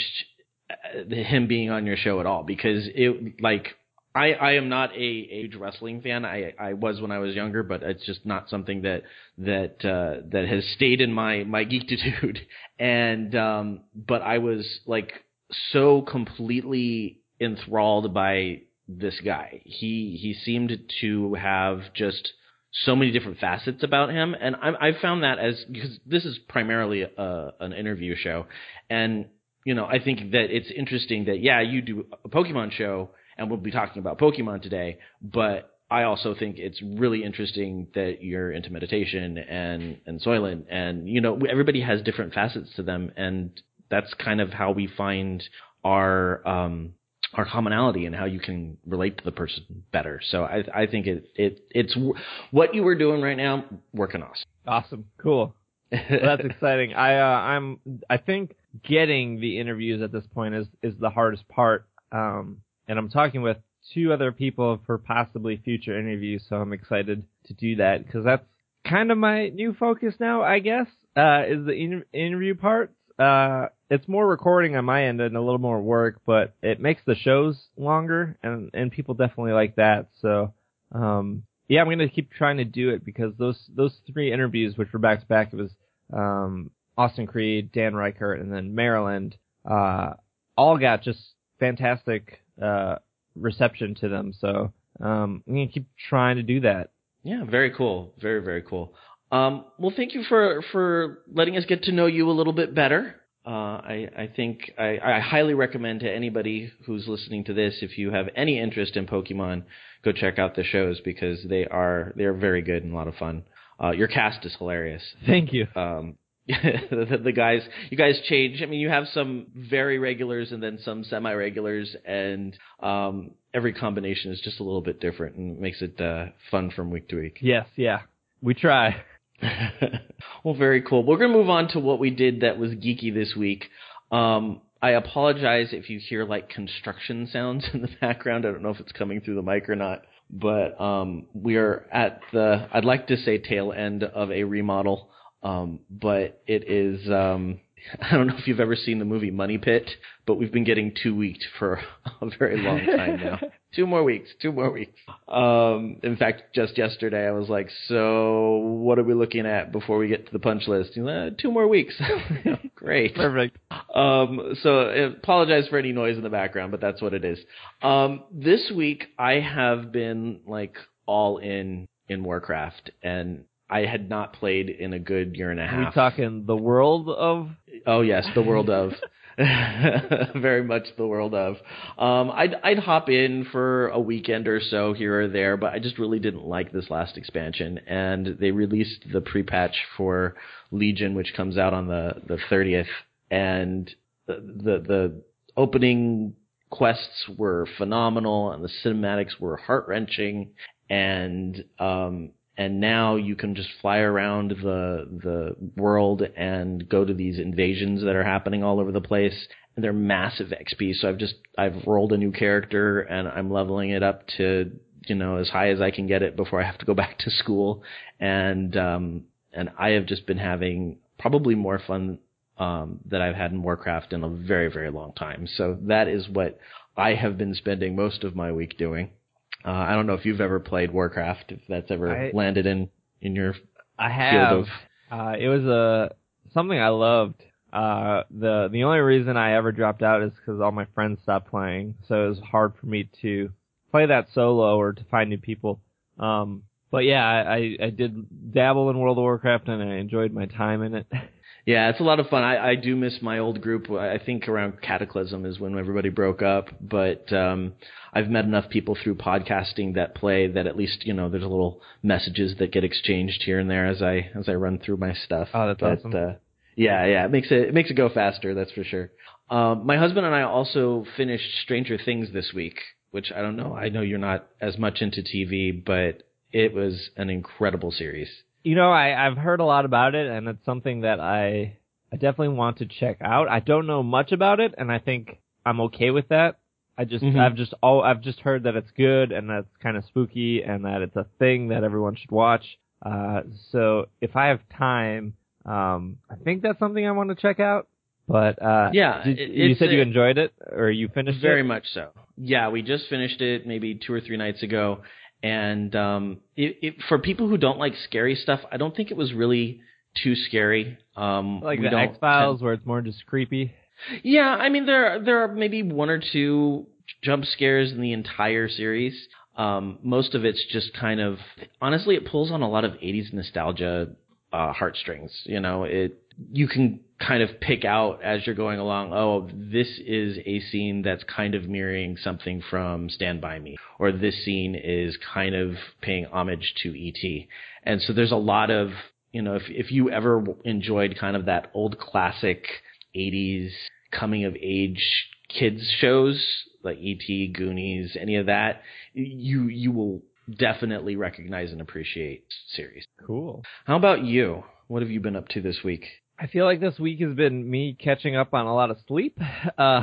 uh, him being on your show at all because it like I, I am not a, huge wrestling fan. I, I was when I was younger, but it's just not something that that uh, that has stayed in my my geektitude. And um, but I was like so completely enthralled by this guy. He he seemed to have just so many different facets about him, and I, I found that as because this is primarily a, an interview show, and you know I think that it's interesting that yeah you do a Pokemon show and we'll be talking about Pokemon today. But I also think it's really interesting that you're into meditation and and Soylent, and you know everybody has different facets to them, and that's kind of how we find our um, our commonality and how you can relate to the person better. So I I think it it it's what you were doing right now working awesome. Awesome, cool. well, that's exciting. I uh, I'm I think getting the interviews at this point is is the hardest part. Um, and I'm talking with two other people for possibly future interviews, so I'm excited to do that because that's kind of my new focus now, I guess, uh, is the in- interview part. Uh, it's more recording on my end and a little more work, but it makes the shows longer and, and people definitely like that. So, um, yeah, I'm to keep trying to do it because those, those three interviews, which were back to back, it was, um, Austin Creed, Dan Ryckert, and then Maryland, uh, all got just fantastic uh, reception to them. So um, I'm gonna keep trying to do that. Yeah, very cool. Very very cool. Um, well, thank you for for letting us get to know you a little bit better. Uh, I, I think I, I highly recommend to anybody who's listening to this, if you have any interest in Pokemon, go check out the shows because they are they are very good and a lot of fun. Uh, your cast is hilarious. Thank you. Um, the, the, guys, you guys change. I mean, you have some very regulars and then some semi-regulars, and um, every combination is just a little bit different and makes it uh, fun from week to week. Yes, yeah, we try. well, very cool. We're gonna move on to what we did that was geeky this week. Um, I apologize if you hear like construction sounds in the background. I don't know if it's coming through the mic or not, but um, we are at the I'd like to say tail end of a remodel. Um, but it is, um, I don't know if you've ever seen the movie Money Pit, but we've been getting two weeks for a very long time now. two more weeks, two more weeks. Um, in fact, just yesterday I was like, so what are we looking at before we get to the punch list? Uh, two more weeks. Great. Perfect. Um, so I apologize for any noise in the background, but that's what it is. Um, this week I have been like all in in Warcraft and I had not played in a good year and a half. Are we talking the world of? Oh yes, the world of. Very much the world of. Um, I'd I'd hop in for a weekend or so here or there, but I just really didn't like this last expansion, and they released the pre-patch for Legion, which comes out on the the thirtieth, and the, the the opening quests were phenomenal, and the cinematics were heart wrenching, and um, and now you can just fly around the the world and go to these invasions that are happening all over the place. And they're massive XP so I've just I've rolled a new character and I'm leveling it up to you know as high as I can get it before I have to go back to school. And um and I have just been having probably more fun um that I've had in Warcraft in a very very long time. So that is what I have been spending most of my week doing uh, I don't know if you've ever played Warcraft, if that's ever I, landed in in your I have. Field of... Uh, it was a something I loved. Uh, the the only reason I ever dropped out is because all my friends stopped playing, so it was hard for me to play that solo or to find new people. Um, but yeah, I, I did dabble in World of Warcraft and I enjoyed my time in it. Yeah, it's a lot of fun. I, I do miss my old group. I think around Cataclysm is when everybody broke up. But um, I've met enough people through podcasting that play that at least you know there's a little messages that get exchanged here and there as I as I run through my stuff. Oh, that's but, awesome. Uh, yeah, yeah, it makes it it makes it go faster. That's for sure. Um, my husband and I also finished Stranger Things this week, which I don't know. I know you're not as much into TV, but it was an incredible series. You know, I, I've heard a lot about it, and it's something that I I definitely want to check out. I don't know much about it, and I think I'm okay with that. I just Mhm. I've just all I've just heard that it's good and that's kind of spooky and that it's a thing that everyone should watch. Uh, so if I have time, um, I think that's something I want to check out. But uh, Yeah, did- you said you enjoyed it or you finished Very it. Very much so. Yeah, we just finished it maybe two or three nights ago, and um, it, it, for people who don't like scary stuff, I don't think it was really too scary. Um, Like we the X Files, where it's more just creepy. Yeah, I mean there there are maybe one or two jump scares in the entire series. Um, most of it's just kind of honestly, it pulls on a lot of '80s nostalgia uh, heartstrings. You know, it you can kind of pick out as you're going along. Oh, this is a scene that's kind of mirroring something from Stand by Me, or this scene is kind of paying homage to E.T. And so there's a lot of you know, if if you ever enjoyed kind of that old classic 80s coming of age kids shows like ET, Goonies, any of that, you you will definitely recognize and appreciate series. Cool. How about you? What have you been up to this week? I feel like this week has been me catching up on a lot of sleep. Uh,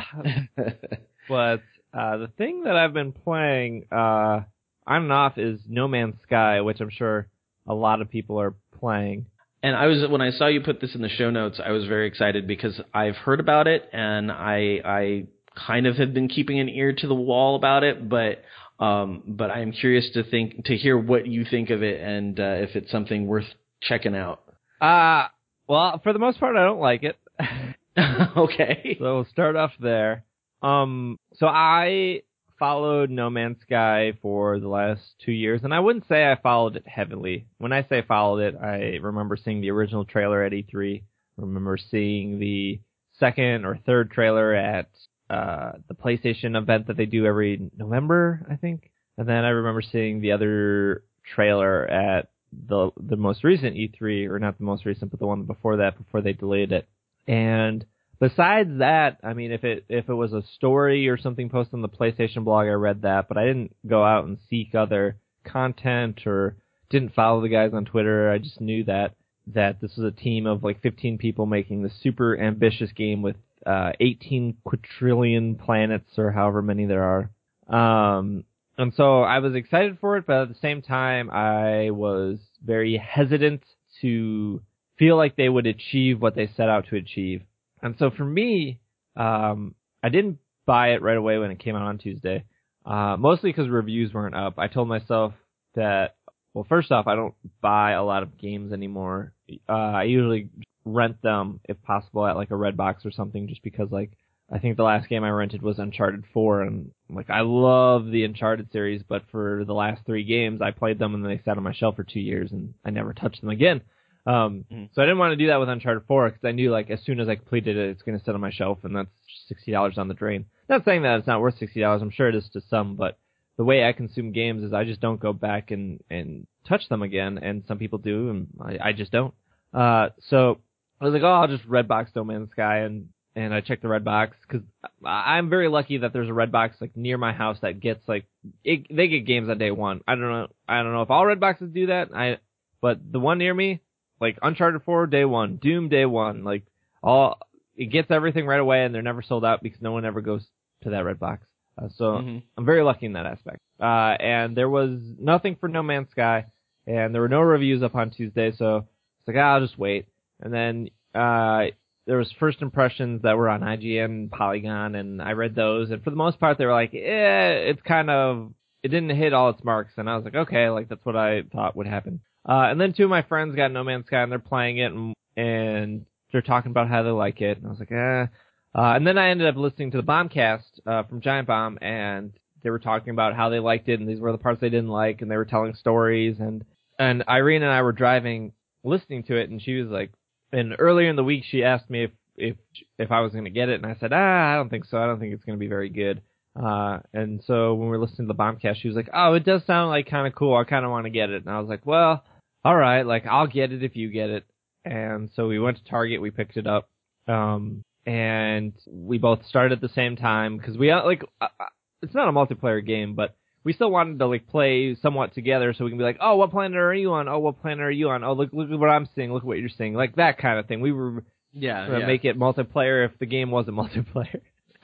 but uh, the thing that I've been playing uh, on and off is No Man's Sky, which I'm sure a lot of people are playing. And I was when I saw you put this in the show notes, I was very excited because I've heard about it and I I kind of have been keeping an ear to the wall about it, but um but I am curious to think to hear what you think of it and uh, if it's something worth checking out. Uh, well, for the most part, I don't like it. okay. so we'll start off there. Um, so I followed No Man's Sky for the last two years, and I wouldn't say I followed it heavily. When I say followed it, I remember seeing the original trailer at E3. Remember seeing the second or third trailer at uh, the PlayStation event that they do every November, I think. And then I remember seeing the other trailer at the the most recent E3, or not the most recent, but the one before that, before they delayed it. And besides that, I mean, if it if it was a story or something posted on the PlayStation blog, I read that, but I didn't go out and seek other content or didn't follow the guys on Twitter. I just knew that that this was a team of like 15 people making this super ambitious game with uh, 18 quadrillion planets or however many there are. Um, and so I was excited for it, but at the same time, I was very hesitant to feel like they would achieve what they set out to achieve. And so for me, um, I didn't buy it right away when it came out on Tuesday, uh, mostly because reviews weren't up. I told myself that, well, first off, I don't buy a lot of games anymore. Uh, I usually rent them if possible at like a Redbox or something, just because like I think the last game I rented was Uncharted 4, and like I love the Uncharted series, but for the last three games, I played them and they sat on my shelf for two years, and I never touched them again. Um, Mhm. so I didn't want to do that with Uncharted 4 because I knew like as soon as I completed it, it's going to sit on my shelf, and that's sixty dollars on the drain. Not saying that it's not worth sixty dollars. I'm sure it is to some, but the way I consume games is I just don't go back and and touch them again, and some people do, and I, I just don't. Uh, so I was like, oh, I'll just Redbox No Man's Sky, and and I checked the Redbox because I'm very lucky that there's a Redbox like near my house that gets like it, they get games on day one. I don't know, I don't know if all Redboxes do that. I but the one near me, like Uncharted 4 day one, Doom day one, like all it gets everything right away, and they're never sold out because no one ever goes to that Redbox. Uh, so Mhm. I'm very lucky in that aspect. Uh, and there was nothing for No Man's Sky, and there were no reviews up on Tuesday, so it's like, ah, I'll just wait. And then, uh, there was first impressions that were on IGN Polygon, and I read those, and for the most part, they were like, eh, it's kind of, it didn't hit all its marks, and I was like, okay, like that's what I thought would happen. Uh, and then two of my friends got No Man's Sky, and they're playing it, and, and They're talking about how they like it, and I was like, eh. Uh, and then I ended up listening to the Bombcast uh, from Giant Bomb, and they were talking about how they liked it, and these were the parts they didn't like, and they were telling stories, and and Irene and I were driving, listening to it, and she was like, and earlier in the week she asked me if if if I was going to get it, and I said, ah, I don't think so. I don't think it's going to be very good. Uh, and so when we were listening to the Bombcast, she was like, oh, it does sound like kind of cool. I kind of want to get it. And I was like, well, all right, like I'll get it if you get it. And so we went to Target, we picked it up. Um, and we both started at the same time because we uh, like uh, uh, it's not a multiplayer game, but we still wanted to like play somewhat together so we can be like, oh, what planet are you on? Oh, what planet are you on? Oh, look, look at what I'm seeing. Look what you're seeing. Like that kind of thing. We were Yeah, gonna yeah. make it multiplayer if the game wasn't multiplayer.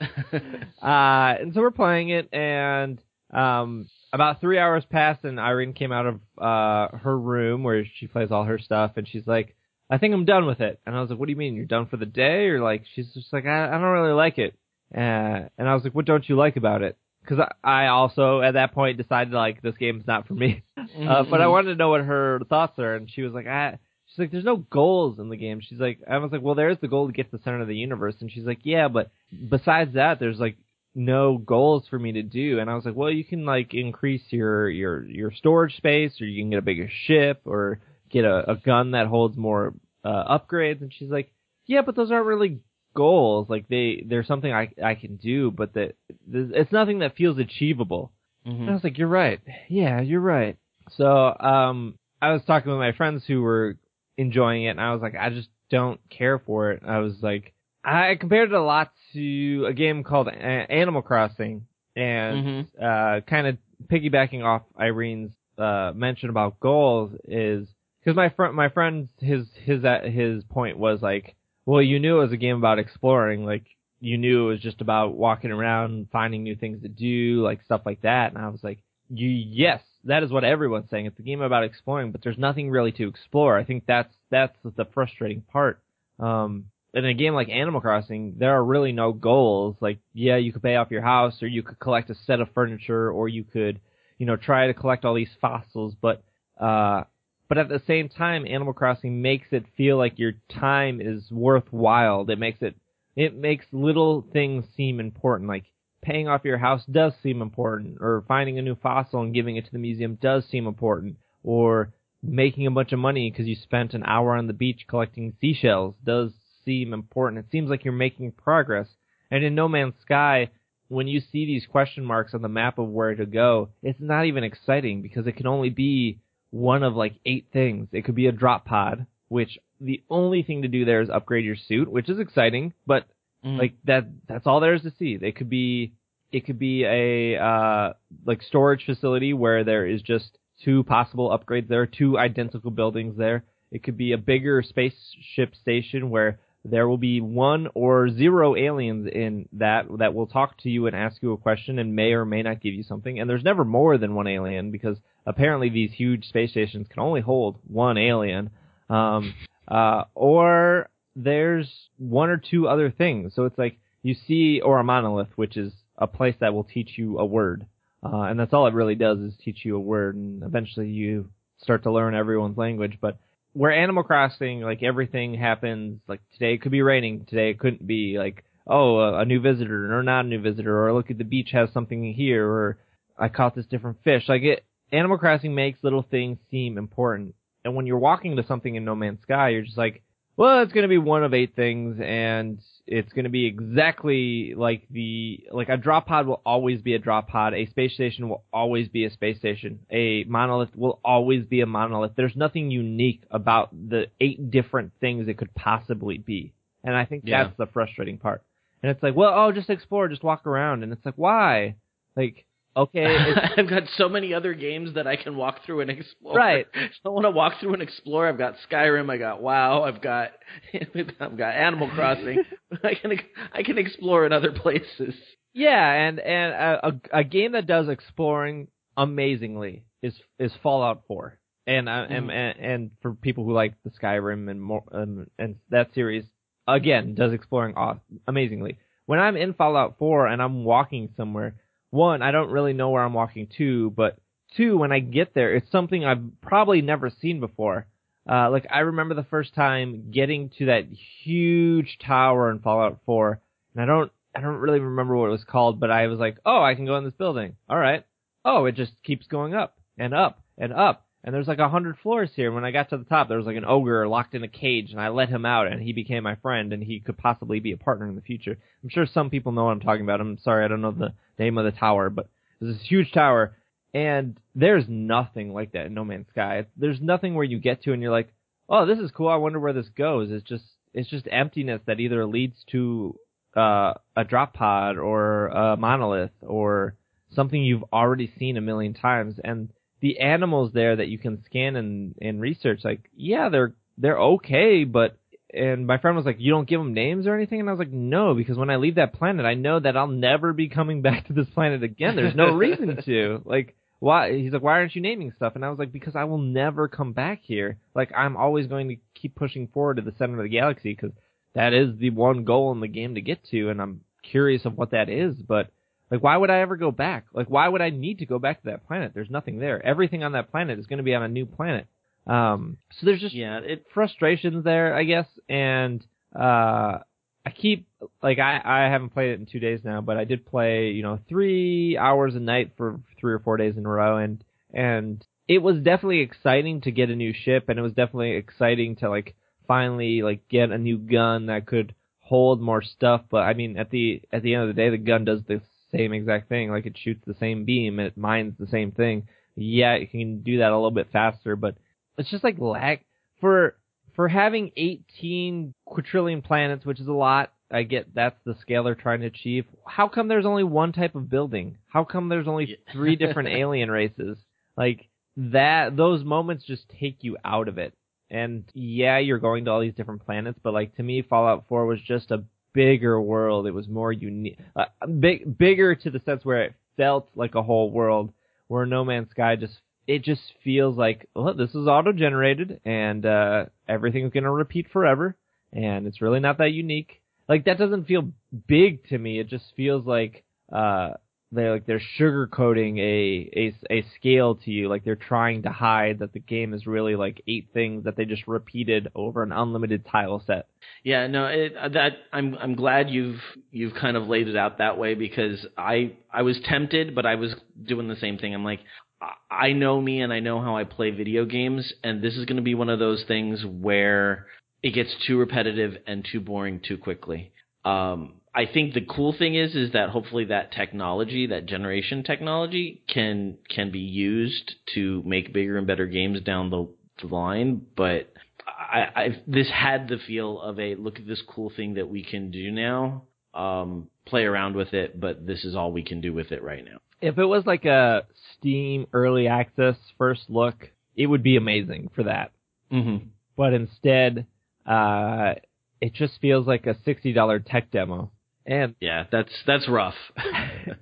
uh, and so we're playing it, and um, about three hours passed, and Irene came out of uh, her room where she plays all her stuff, and she's like, "I think I'm done with it." And I was like, "What do you mean you're done for the day?" Or like, she's just like, "I, I don't really like it." Uh, and I was like, "What don't you like about it?" Because I, I also at that point decided like this game's not for me. Uh, but I wanted to know what her thoughts are, and she was like, I, she's like, there's no goals in the game. She's like, I was like, well, there's the goal to get to the center of the universe, and she's like, yeah, but besides that, there's like no goals for me to do. And I was like, well, you can like increase your your your storage space, or you can get a bigger ship, or get a, a gun that holds more uh, upgrades. And she's like, yeah, but those aren't really goals. Like they, they're something I I can do, but that it's nothing that feels achievable. Mhm. And I was like, you're right. Yeah, you're right. So, um, I was talking with my friends who were enjoying it, and I was like, I just don't care for it. I was like, I compared it a lot to a game called A- Animal Crossing, and uh, kind of piggybacking off Irene's uh, mention about goals is because my friend, my friend, his his uh, his point was like, well, you knew it was a game about exploring, like you knew it was just about walking around, finding new things to do, like stuff like that. And I was like, you, yes, that is what everyone's saying. It's a game about exploring, but there's nothing really to explore. I think that's that's the frustrating part. Um, in a game like Animal Crossing, there are really no goals. Like, yeah, you could pay off your house, or you could collect a set of furniture, or you could, you know, try to collect all these fossils. But, uh, but at the same time, Animal Crossing makes it feel like your time is worthwhile. It makes it, it makes little things seem important. Like paying off your house does seem important, or finding a new fossil and giving it to the museum does seem important, or making a bunch of money because you spent an hour on the beach collecting seashells does seem important. It seems like you're making progress. And in No Man's Sky, when you see these question marks on the map of where to go, it's not even exciting because it can only be one of like eight things. It could be a drop pod, which the only thing to do there is upgrade your suit, which is exciting, but Mhm. like that that's all there is to see. It could be it could be a uh like storage facility where there is just two possible upgrades there, are two identical buildings there. It could be a bigger spaceship station where there will be one or zero aliens in that that will talk to you and ask you a question and may or may not give you something. And there's never more than one alien because apparently these huge space stations can only hold one alien. Um, uh, or there's one or two other things. So it's like you see, or a monolith, which is a place that will teach you a word. Uh, and that's all it really does is teach you a word, and eventually you start to learn everyone's language. But where Animal Crossing, like everything happens, like today it could be raining, today it couldn't be, like, oh, a, a new visitor, or not a new visitor, or look at the beach has something here, or I caught this different fish. Like it, Animal Crossing makes little things seem important. And when you're walking to something in No Man's Sky, you're just like, well, it's going to be one of eight things, and it's going to be exactly like the like a drop pod will always be a drop pod. A space station will always be a space station. A monolith will always be a monolith. There's nothing unique about the eight different things it could possibly be, and I think Yeah. that's the frustrating part. And it's like, well, oh, just explore, just walk around, and it's like, why? Like, okay, I've got so many other games that I can walk through and explore. Right. I want to walk through and explore. I've got Skyrim. I got WoW. I've got I've got Animal Crossing. I can I can explore in other places. Yeah, and and a, a, a game that does exploring amazingly is is Fallout 4, and uh, and, and and for people who like the Skyrim and more um, and that series, again does exploring aw- amazingly. When I'm in Fallout 4 and I'm walking somewhere, one I don't really know where I'm walking to, but two when I get there, it's something I've probably never seen before. Uh, like I remember the first time getting to that huge tower in Fallout 4, and I don't, I don't really remember what it was called, but I was like, oh, I can go in this building. All right. Oh, it just keeps going up and up and up. And there's like a hundred floors here. When I got to the top, there was like an ogre locked in a cage, and I let him out, and he became my friend, and he could possibly be a partner in the future. I'm sure some people know what I'm talking about. I'm sorry, I don't know the name of the tower, but there's this huge tower, and there's nothing like that in No Man's Sky. There's nothing where you get to and you're like, oh, this is cool. I wonder where this goes. It's just it's just emptiness that either leads to uh, a drop pod or a monolith or something you've already seen a million times. And the animals there that you can scan and, and research, like, yeah, they're, they're okay, but, and my friend was like, you don't give them names or anything? And I was like, no, because when I leave that planet, I know that I'll never be coming back to this planet again. There's no reason to. Like, why? He's like, why aren't you naming stuff? And I was like, because I will never come back here. Like, I'm always going to keep pushing forward to the center of the galaxy because that is the one goal in the game to get to, and I'm curious of what that is, but like, why would I ever go back? Like, why would I need to go back to that planet? There's nothing there. Everything on that planet is going to be on a new planet. Um, so there's just Yeah, it frustrations there, I guess, and uh, I keep like I I haven't played it in two days now, but I did play you know three hours a night for three or four days in a row, and and it was definitely exciting to get a new ship, and it was definitely exciting to like finally like get a new gun that could hold more stuff. But I mean, at the at the end of the day, the gun does the same exact thing. Like it shoots the same beam, it mines the same thing. Yeah, it can do that a little bit faster, but it's just like lag for for having 18 quadrillion planets, which is a lot. I get that's the scale they're trying to achieve. How come there's only one type of building? How come there's only Yeah. three different alien races? Like that, those moments just take you out of it. And yeah, you're going to all these different planets, but like to me, Fallout 4 was just a bigger world. It was more unique, uh, big, bigger to the sense where it felt like a whole world. Where No Man's Sky just it just feels like well, this is auto generated and uh, everything's gonna repeat forever, and it's really not that unique. Like that doesn't feel big to me. It just feels like uh, they're like they're sugarcoating a, a a scale to you. Like they're trying to hide that the game is really like eight things that they just repeated over an unlimited tile set. Yeah, no, it, that I'm I'm glad you've you've kind of laid it out that way because I I was tempted, but I was doing the same thing. I'm like, I know me and I know how I play video games, and this is going to be one of those things where it gets too repetitive and too boring too quickly. Um, I think the cool thing is is that hopefully that technology, that generation technology, can can be used to make bigger and better games down the, the line, but I, I this had the feel of a look at this cool thing that we can do now. Um, play around with it, but this is all we can do with it right now. If it was like a Steam early access first look, it would be amazing for that. Mm-hmm. But instead, uh, it just feels like a sixty dollar tech demo. And Yeah, that's that's rough.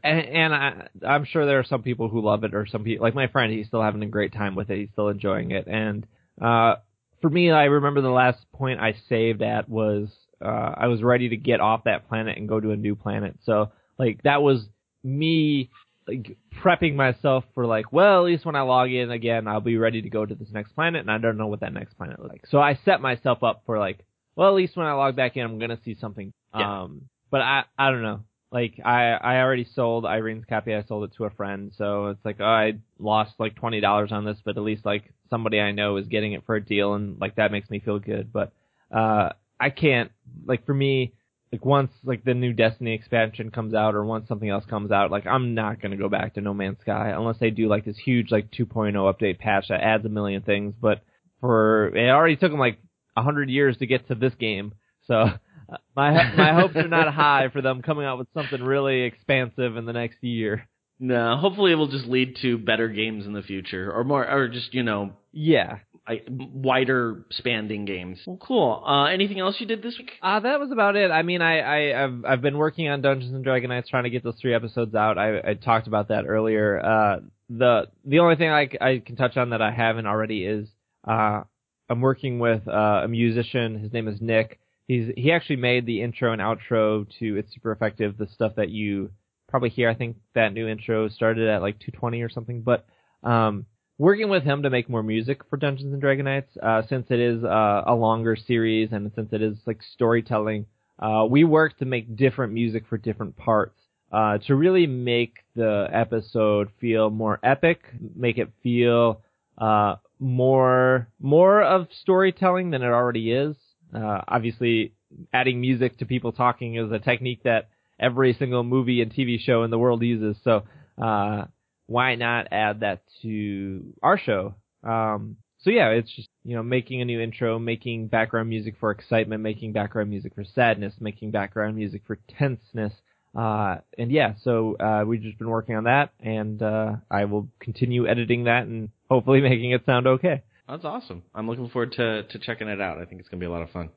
and, and I, I'm sure there are some people who love it, or some people like my friend. He's still having a great time with it. He's still enjoying it. And uh, for me, I remember the last point I saved at was uh, I was ready to get off that planet and go to a new planet. So like that was me like prepping myself for like, well, at least when I log in again, I'll be ready to go to this next planet, and I don't know what that next planet looks like. So I set myself up for like, well, at least when I log back in, I'm gonna see something. Yeah. Um, but I I don't know. Like I I already sold Irene's copy. I sold it to a friend, so it's like oh, I lost like twenty dollars on this, but at least like somebody I know is getting it for a deal, and like that makes me feel good. But uh, I can't like for me. Like once like the new Destiny expansion comes out or once something else comes out, like I'm not gonna go back to No Man's Sky unless they do like this huge like 2.0 update patch that adds a million things. But for it already took them like a hundred years to get to this game, so my my hopes are not high for them coming out with something really expansive in the next year. no, hopefully it will just lead to better games in the future, or more, or just you know, Yeah, I, wider spanning games. Well, cool. Uh, anything else you did this week? uh, that was about it. I mean, I, I I've I've been working on Dungeons and Dragonites, trying to get those three episodes out. I, I talked about that earlier. Uh, the the only thing I, I can touch on that I haven't already is uh, I'm working with uh, a musician. His name is Nick. He's he actually made the intro and outro to It's Super Effective, the stuff that you probably hear. I think that new intro started at like 220 or something. But um, working with him to make more music for Dungeons and Dragonites, uh, since it is uh, a longer series and since it is like storytelling, uh, we work to make different music for different parts uh, to really make the episode feel more epic, make it feel uh, more more of storytelling than it already is. Uh, obviously, adding music to people talking is a technique that every single movie and TV show in the world uses. So uh, why not add that to our show? Um, so yeah, it's just you know making a new intro, making background music for excitement, making background music for sadness, making background music for tenseness. Uh, and yeah, so uh, we've just been working on that, and uh, I will continue editing that and hopefully making it sound okay. That's awesome. I'm looking forward to to checking it out. I think it's gonna be a lot of fun.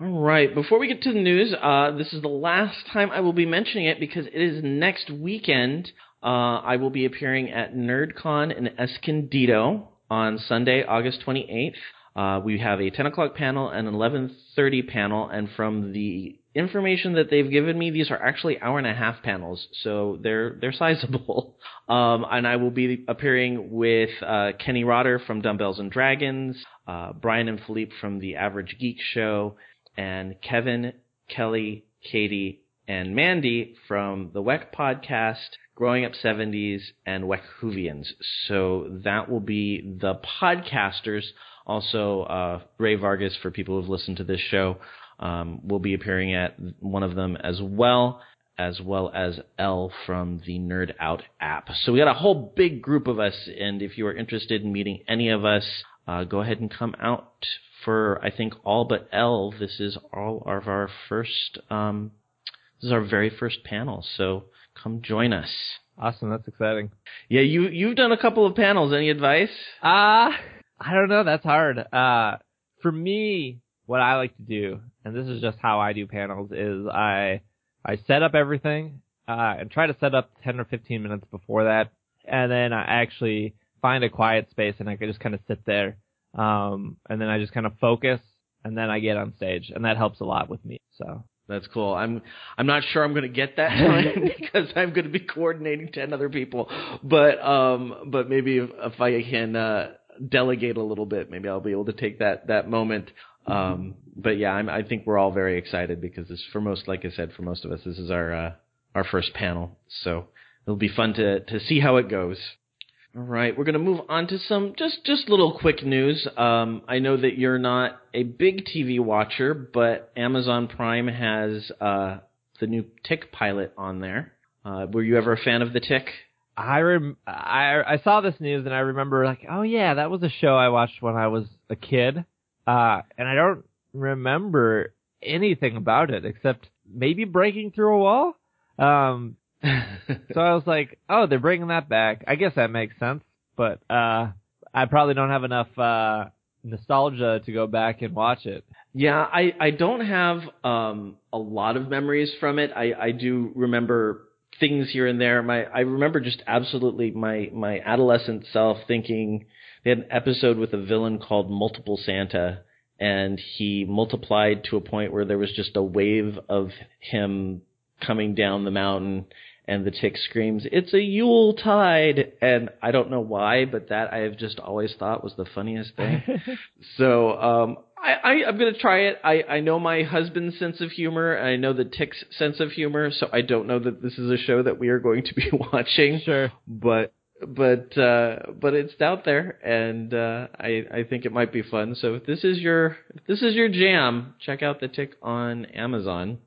All right. Before we get to the news, uh, this is the last time I will be mentioning it because it is next weekend. Uh, I will be appearing at NerdCon in Escondido on Sunday, August 28th. Uh, we have a 10 o'clock panel and an 11:30 panel, and from the information that they've given me, these are actually hour and a half panels, so they're they're sizable. Um, and I will be appearing with uh, Kenny Rotter from Dumbbells and Dragons, uh, Brian and Philippe from the Average Geek Show, and Kevin, Kelly, Katie, and Mandy from the WEC podcast, Growing Up 70s, and WEC Whovians. So that will be the podcasters. Also, uh, Ray Vargas, for people who've listened to this show, um, will be appearing at one of them as well, as well as L from the Nerd Out app. So we got a whole big group of us, and if you are interested in meeting any of us, uh, go ahead and come out for I think all but L. This is all of our first. Um, this is our very first panel, so come join us. Awesome, that's exciting. Yeah, you you've done a couple of panels. Any advice? Uh I don't know. That's hard. Uh, for me, what I like to do, and this is just how I do panels, is I I set up everything uh, and try to set up 10 or 15 minutes before that, and then I actually find a quiet space and I can just kind of sit there um, and then I just kind of focus, and then I get on stage, and that helps a lot with me. So that's cool. I'm I'm not sure I'm going to get that time because I'm going to be coordinating ten other people, but um, but maybe if, if I can uh, delegate a little bit, maybe I'll be able to take that that moment. Um, but yeah, I'm, I think we're all very excited because this, for most, like I said, for most of us, this is our uh, our first panel, so it'll be fun to to see how it goes. All right, we're going to move on to some just just little quick news. Um, I know that you're not a big TV watcher, but Amazon Prime has uh, the new Tick pilot on there. Uh, were you ever a fan of the Tick? I, rem- I I saw this news and I remember like, oh yeah, that was a show I watched when I was a kid, uh, and I don't remember anything about it except maybe breaking through a wall. Um, so I was like, oh, they're bringing that back. I guess that makes sense, but uh, I probably don't have enough uh, nostalgia to go back and watch it. Yeah, I I don't have um a lot of memories from it. I I do remember things here and there. My I remember just absolutely my my adolescent self thinking they had an episode with a villain called Multiple Santa and he multiplied to a point where there was just a wave of him coming down the mountain and the tick screams, "It's a Yule tide!" And I don't know why, but that I have just always thought was the funniest thing. so um, I, I, I'm going to try it. I, I know my husband's sense of humor. And I know the tick's sense of humor. So I don't know that this is a show that we are going to be watching. Sure, but but uh, but it's out there, and uh, I I think it might be fun. So if this is your this is your jam, check out the tick on Amazon.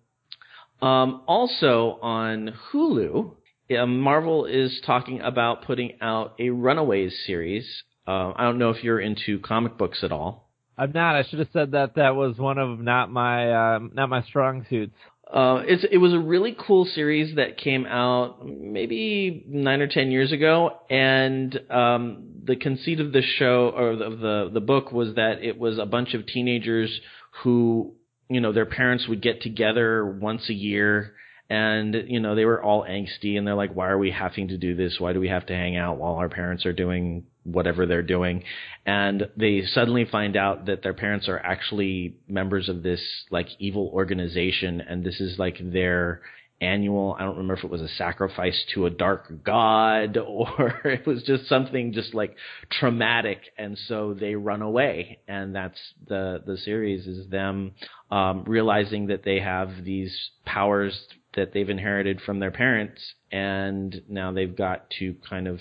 Um, also on Hulu, Marvel is talking about putting out a Runaways series. Uh, I don't know if you're into comic books at all. I'm not. I should have said that that was one of not my uh, not my strong suits. Uh, it's it was a really cool series that came out maybe nine or ten years ago, and um, the conceit of the show or of the the book was that it was a bunch of teenagers who you know, their parents would get together once a year and, you know, they were all angsty and they're like, why are we having to do this? Why do we have to hang out while our parents are doing whatever they're doing? And they suddenly find out that their parents are actually members of this like evil organization and this is like their annual. I don't remember if it was a sacrifice to a dark god or it was just something just like traumatic, and so they run away. And that's the the series is them um, realizing that they have these powers that they've inherited from their parents, and now they've got to kind of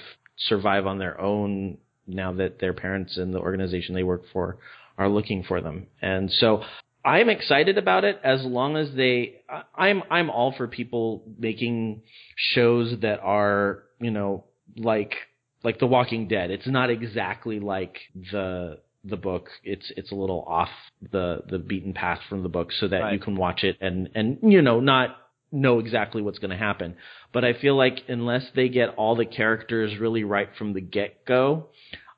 survive on their own now that their parents and the organization they work for are looking for them. And so I'm excited about it as long as they I'm I'm all for people making shows that are, you know, like like The Walking Dead. It's not exactly like the the book. It's it's a little off the the beaten path from the book so that Right. you can watch it and and you know, not know exactly what's going to happen. But I feel like unless they get all the characters really right from the get go,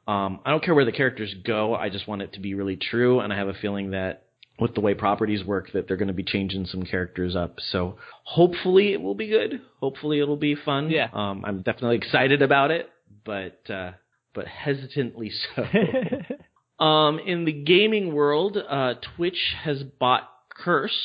um, I don't care where the characters go. I just want it to be really true, and I have a feeling that with the way properties work, that they're going to be changing some characters up. So hopefully it will be good. Hopefully it'll be fun. Yeah. Um, I'm definitely excited about it, but uh, but hesitantly so. um, in the gaming world, uh, Twitch has bought Curse.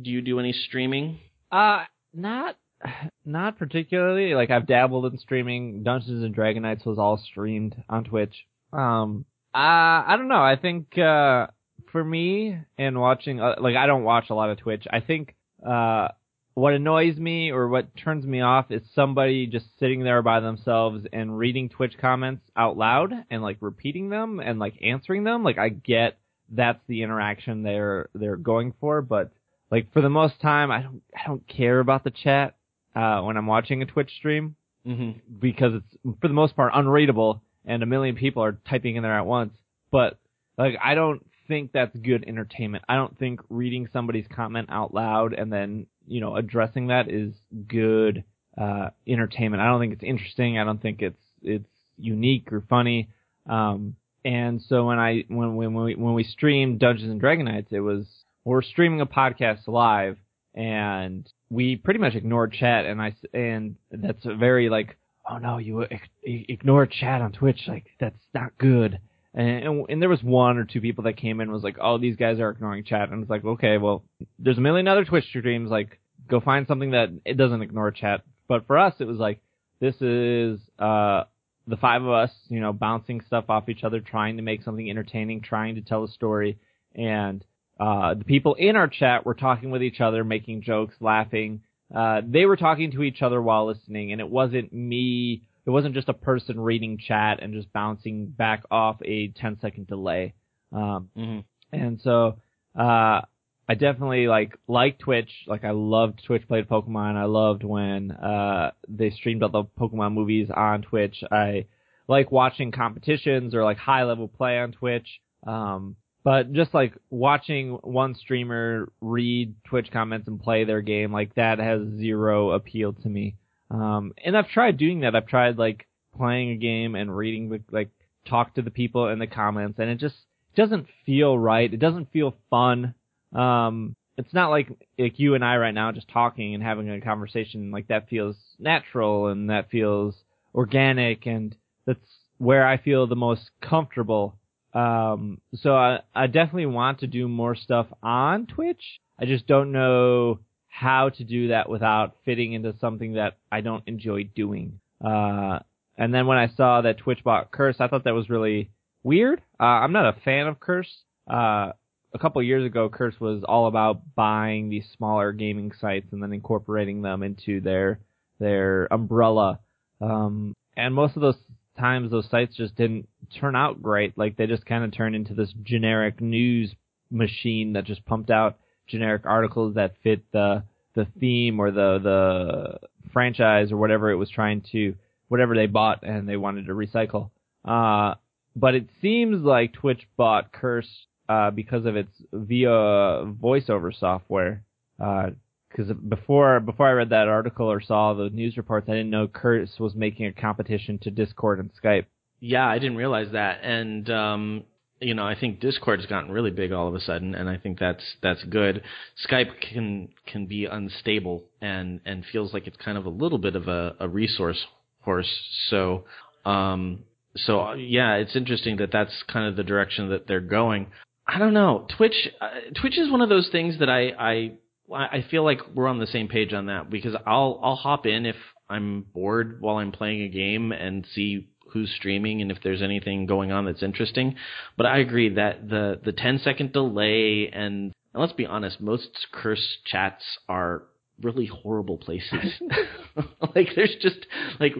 Do you do any streaming? Uh, not, not particularly. Like I've dabbled in streaming. Dungeons and Dragonites was all streamed on Twitch. Um, uh, I don't know. I think, uh, for me and watching, uh, like I don't watch a lot of Twitch. I think, uh, what annoys me or what turns me off is somebody just sitting there by themselves and reading Twitch comments out loud and like repeating them and like answering them. Like I get that's the interaction they're they're going for, but like for the most time I don't I don't care about the chat uh when I'm watching a Twitch stream Mm-hmm. because it's for the most part unreadable and a million people are typing in there at once. But like I don't think that's good entertainment. I don't think reading somebody's comment out loud and then, you know, addressing that is good uh entertainment. I don't think it's interesting. I don't think it's it's unique or funny. Um and so when I when when we when we streamed Dungeons and Dragonites, it was we're streaming a podcast live and we pretty much ignored chat and I and that's a very like oh no you ignore chat on Twitch like that's not good. And, and and there was one or two people that came in was like oh these guys are ignoring chat and it's like okay well there's a million other Twitch streams like go find something that it doesn't ignore chat. But for us it was like this is uh the five of us you know bouncing stuff off each other trying to make something entertaining trying to tell a story and uh, the people in our chat were talking with each other, making jokes, laughing. Uh, they were talking to each other while listening, and it wasn't me. It wasn't just a person reading chat and just bouncing back off a 10 second delay. Um, Mm-hmm. and so, uh, I definitely like like Twitch. Like I loved Twitch played Pokemon. I loved when uh they streamed all the Pokemon movies on Twitch. I like watching competitions or like high level play on Twitch. Um but just like watching one streamer read Twitch comments and play their game, like that has zero appeal to me. Um and I've tried doing that. I've tried like playing a game and reading the like talk to the people in the comments and it just doesn't feel right. It doesn't feel fun. Um, it's not like like you and I right now just talking and having a conversation like that feels natural and that feels organic and that's where I feel the most comfortable. Um, so I, I definitely want to do more stuff on Twitch. I just don't know how to do that without fitting into something that I don't enjoy doing. Uh, and then when I saw that Twitch bought Curse, I thought that was really weird. Uh, I'm not a fan of Curse. Uh, a couple years ago, Curse was all about buying these smaller gaming sites and then incorporating them into their their umbrella. Um, and most of those times, those sites just didn't turn out great. Like they just kind of turned into this generic news machine that just pumped out generic articles that fit the the theme or the the franchise or whatever it was trying to whatever they bought and they wanted to recycle. Uh, but it seems like Twitch bought Curse uh, because of its via voiceover software. Because before before I read that article or saw the news reports, I didn't know Curse was making a competition to Discord and Skype. Yeah, I didn't realize that, and um, you know, I think Discord's gotten really big all of a sudden, and I think that's that's good. Skype can can be unstable and and feels like it's kind of a little bit of a, a resource horse. So, um, so yeah, it's interesting that that's kind of the direction that they're going. I don't know. Twitch, uh, Twitch is one of those things that I I I feel like we're on the same page on that because I'll I'll hop in if I'm bored while I'm playing a game and see who's streaming and if there's anything going on that's interesting. But I agree that the the 10 second delay and, and let's be honest, most curse chats are really horrible places. like there's just like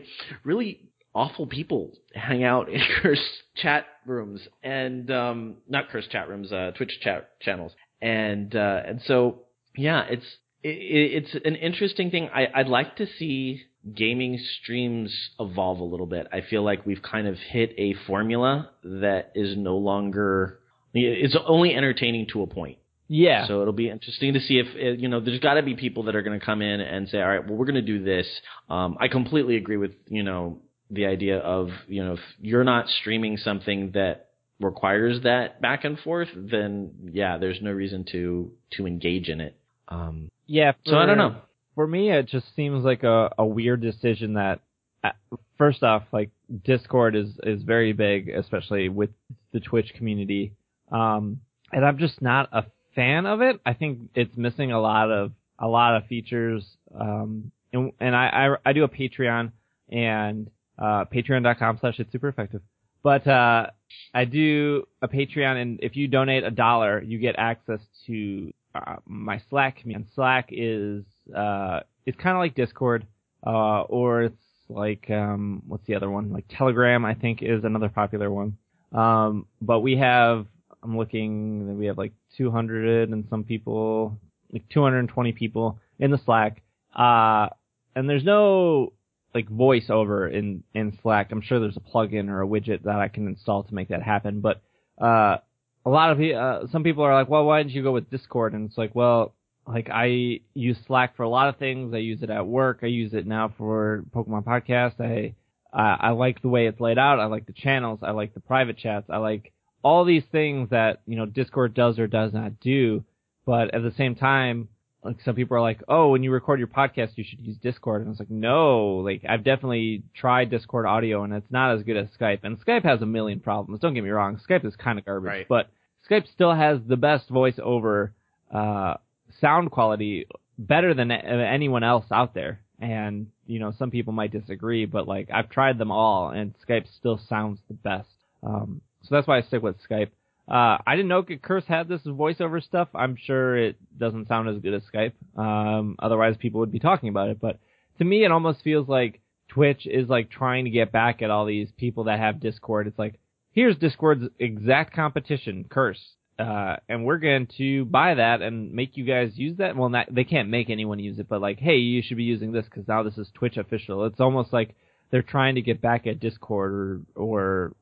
really awful people hang out in curse chat rooms and um not curse chat rooms, uh Twitch chat channels. And uh and so yeah, it's it, it's an interesting thing. I, I'd like to see gaming streams evolve a little bit. I feel like we've kind of hit a formula that is no longer it's only entertaining to a point. Yeah. So it'll be interesting to see if uh, you know. There's got to be people that are going to come in and say, "All right, well, we're going to do this." Um, I completely agree with you know the idea of you know if you're not streaming something that requires that back and forth, then yeah, there's no reason to to engage in it. Um, yeah. For, so I don't know. For me, it just seems like a, a weird decision that. Uh, first off, like Discord is is very big, especially with the Twitch community. Um, and I'm just not a fan of it. I think it's missing a lot of a lot of features. Um, and, and I, I, I do a Patreon and uh, patreon.com slash it's super effective. But uh, I do a Patreon, and if you donate a dollar, you get access to uh, my Slack. And Slack is uh, it's kind of like Discord, uh, or it's like um, what's the other one? Like Telegram, I think, is another popular one. Um, but we have I'm looking, we have like 200 and some people, like 220 people in the Slack. Uh, and there's no like voiceover in, in Slack. I'm sure there's a plugin or a widget that I can install to make that happen. But, uh, a lot of, uh, some people are like, well, why didn't you go with Discord? And it's like, well, like I use Slack for a lot of things. I use it at work. I use it now for Pokemon podcast. I, uh, I like the way it's laid out. I like the channels. I like the private chats. I like all these things that you know Discord does or does not do. But at the same time, like some people are like, oh, when you record your podcast, you should use Discord, and it's like, no, like I've definitely tried Discord audio, and it's not as good as Skype. And Skype has a million problems. Don't get me wrong, Skype is kind of garbage, right. but Skype still has the best voice over uh, sound quality, better than anyone else out there. And you know, some people might disagree, but like I've tried them all, and Skype still sounds the best. Um, so that's why I stick with Skype. Uh, I didn't know Curse had this voiceover stuff. I'm sure it doesn't sound as good as Skype. Um, otherwise people would be talking about it. But to me, it almost feels like Twitch is like trying to get back at all these people that have Discord. It's like, here's Discord's exact competition, Curse. Uh, and we're going to buy that and make you guys use that. Well, not, they can't make anyone use it, but like, hey, you should be using this because now this is Twitch official. It's almost like they're trying to get back at Discord or, or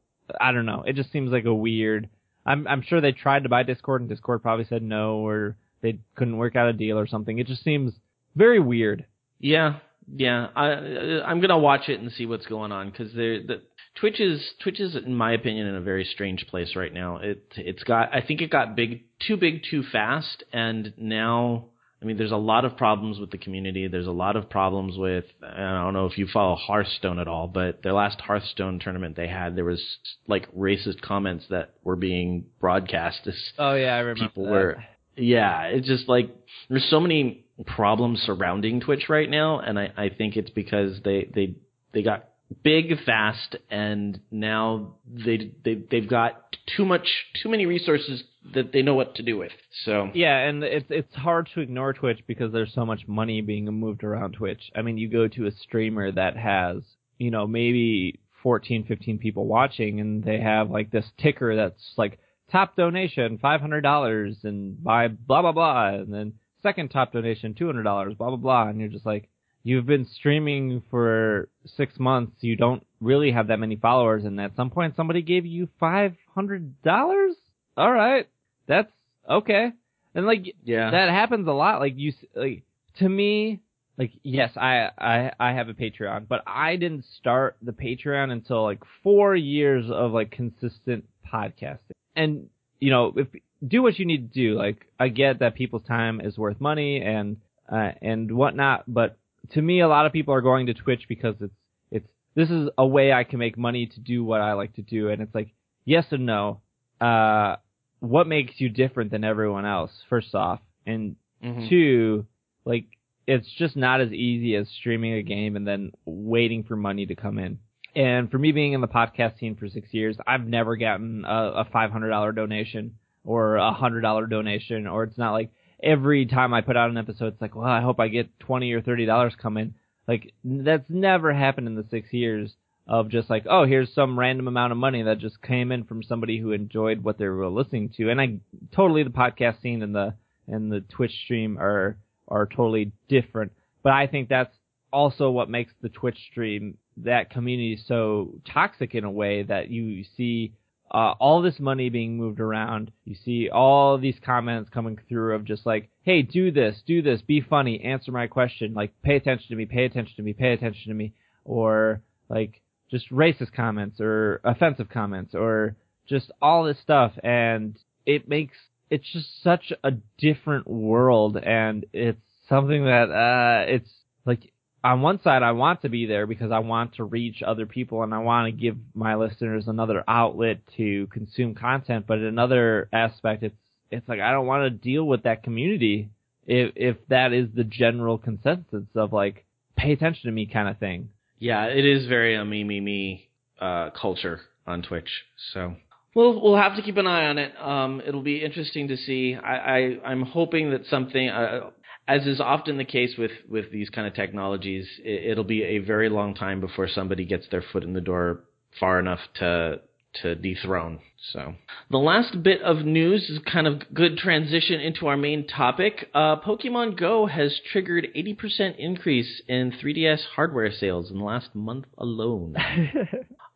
I don't know. It just seems like a weird. I'm I'm sure they tried to buy Discord and Discord probably said no or they couldn't work out a deal or something. It just seems very weird. Yeah, yeah. I I'm gonna watch it and see what's going on because they're. the Twitch is Twitch is in my opinion in a very strange place right now. It it's got I think it got big too big too fast and now I mean, there's a lot of problems with the community. There's a lot of problems with, I don't know if you follow Hearthstone at all, but their last Hearthstone tournament they had, there was like racist comments that were being broadcast. Oh yeah, I remember. People that. were, yeah, it's just like, there's so many problems surrounding Twitch right now, and I, I think it's because they, they, they got big fast and now they, they, they've got too much, too many resources that they know what to do with. So yeah, and it's it's hard to ignore Twitch because there's so much money being moved around Twitch. I mean, you go to a streamer that has you know maybe 14, 15 people watching, and they have like this ticker that's like top donation five hundred dollars and buy blah blah blah, and then second top donation two hundred dollars blah blah blah, and you're just like you've been streaming for six months, you don't really have that many followers, and at some point somebody gave you five hundred dollars. All right, that's okay. And like, yeah, that happens a lot. Like you, like to me, like yes, I I I have a Patreon, but I didn't start the Patreon until like four years of like consistent podcasting. And you know, if do what you need to do. Like I get that people's time is worth money and uh, and whatnot, but to me, a lot of people are going to Twitch because it's it's this is a way I can make money to do what I like to do, and it's like yes and no. Uh, what makes you different than everyone else? First off, and Mhm. Two, like it's just not as easy as streaming a game and then waiting for money to come in. And for me being in the podcast scene for six years, I've never gotten a, a $500 donation or a $100 donation, or it's not like every time I put out an episode, it's like, well, I hope I get 20 or $30 coming. Like, that's never happened in the six years of just like, oh, here's some random amount of money that just came in from somebody who enjoyed what they were listening to. And I totally the podcast scene and the and the Twitch stream are are totally different. But I think that's also what makes the Twitch stream that community so toxic in a way that you see uh, all this money being moved around. You see all these comments coming through of just like, hey, do this, do this, be funny, answer my question, like pay attention to me, pay attention to me, pay attention to me, or like just racist comments or offensive comments or just all this stuff. And it makes it's just such a different world. And it's something that uh it's like on one side I want to be there because I want to reach other people and I want to give my listeners another outlet to consume content but in another aspect it's it's like I don't want to deal with that community if if that is the general consensus of like pay attention to me kind of thing Yeah, it is very a me me me uh, culture on Twitch. So we'll we'll have to keep an eye on it. Um, it'll be interesting to see. I, I I'm hoping that something, uh, as is often the case with with these kind of technologies, it, it'll be a very long time before somebody gets their foot in the door far enough to to dethrone. So the last bit of news is kind of good transition into our main topic. Uh, Pokemon Go has triggered 80% increase in 3DS hardware sales in the last month alone.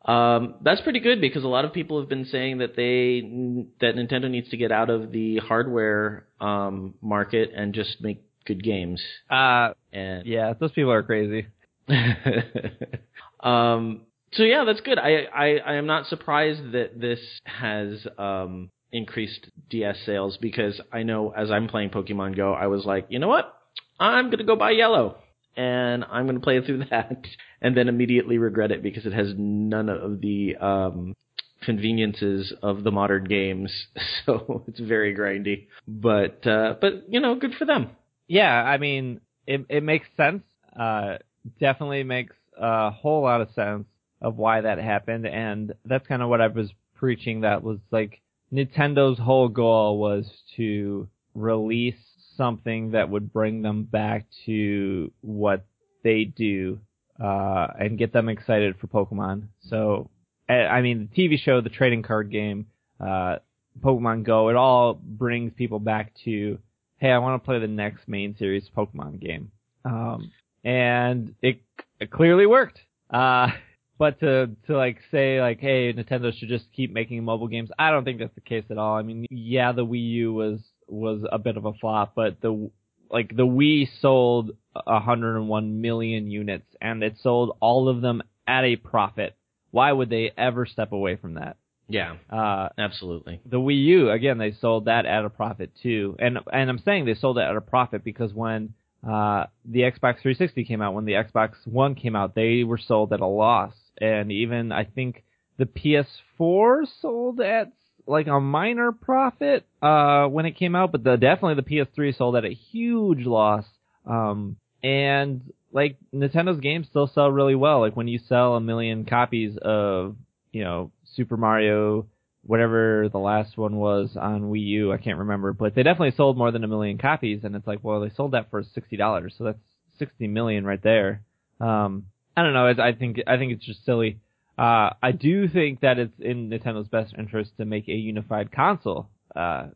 Um, that's pretty good because a lot of people have been saying that they that Nintendo needs to get out of the hardware um, market and just make good games. uh And yeah those people are crazy um, so yeah, that's good. I, I I am not surprised that this has um, increased DS sales because I know as I'm playing Pokemon Go, I was like, you know what, I'm gonna go buy Yellow and I'm gonna play through that, and then immediately regret it because it has none of the um, conveniences of the modern games, so it's very grindy. But uh, but you know, good for them. Yeah, I mean, it it makes sense. Uh, definitely makes a whole lot of sense of why that happened, and that's kind of what I was preaching. That was like Nintendo's whole goal was to release something that would bring them back to what they do, uh, and get them excited for Pokemon. So, I mean, the TV show, the trading card game, uh, Pokemon Go, it all brings people back to hey, I want to play the next main series Pokemon game. Um, and it, it clearly worked. Uh, but to, to like say like, hey, Nintendo should just keep making mobile games, I don't think that's the case at all. I mean, yeah, the Wii U was, was a bit of a flop, but the, like the Wii sold 101 million units and it sold all of them at a profit. Why would they ever step away from that? Yeah, Uh, absolutely. the Wii U again, they sold that at a profit too, and and I'm saying they sold it at a profit because when uh, the Xbox 360 came out, when the Xbox One came out, they were sold at a loss, and even I think the PS4 sold at like a minor profit uh, when it came out, but the definitely the PS3 sold at a huge loss. Um, and like Nintendo's games still sell really well. Like when you sell a million copies of you know Super Mario, whatever the last one was on Wii U, I can't remember, but they definitely sold more than a million copies, and it's like, well, they sold that for sixty dollars, so that's sixty million right there. Um, I don't know. I think I think it's just silly. Uh, I do think that it's in Nintendo's best interest to make a unified console, uh,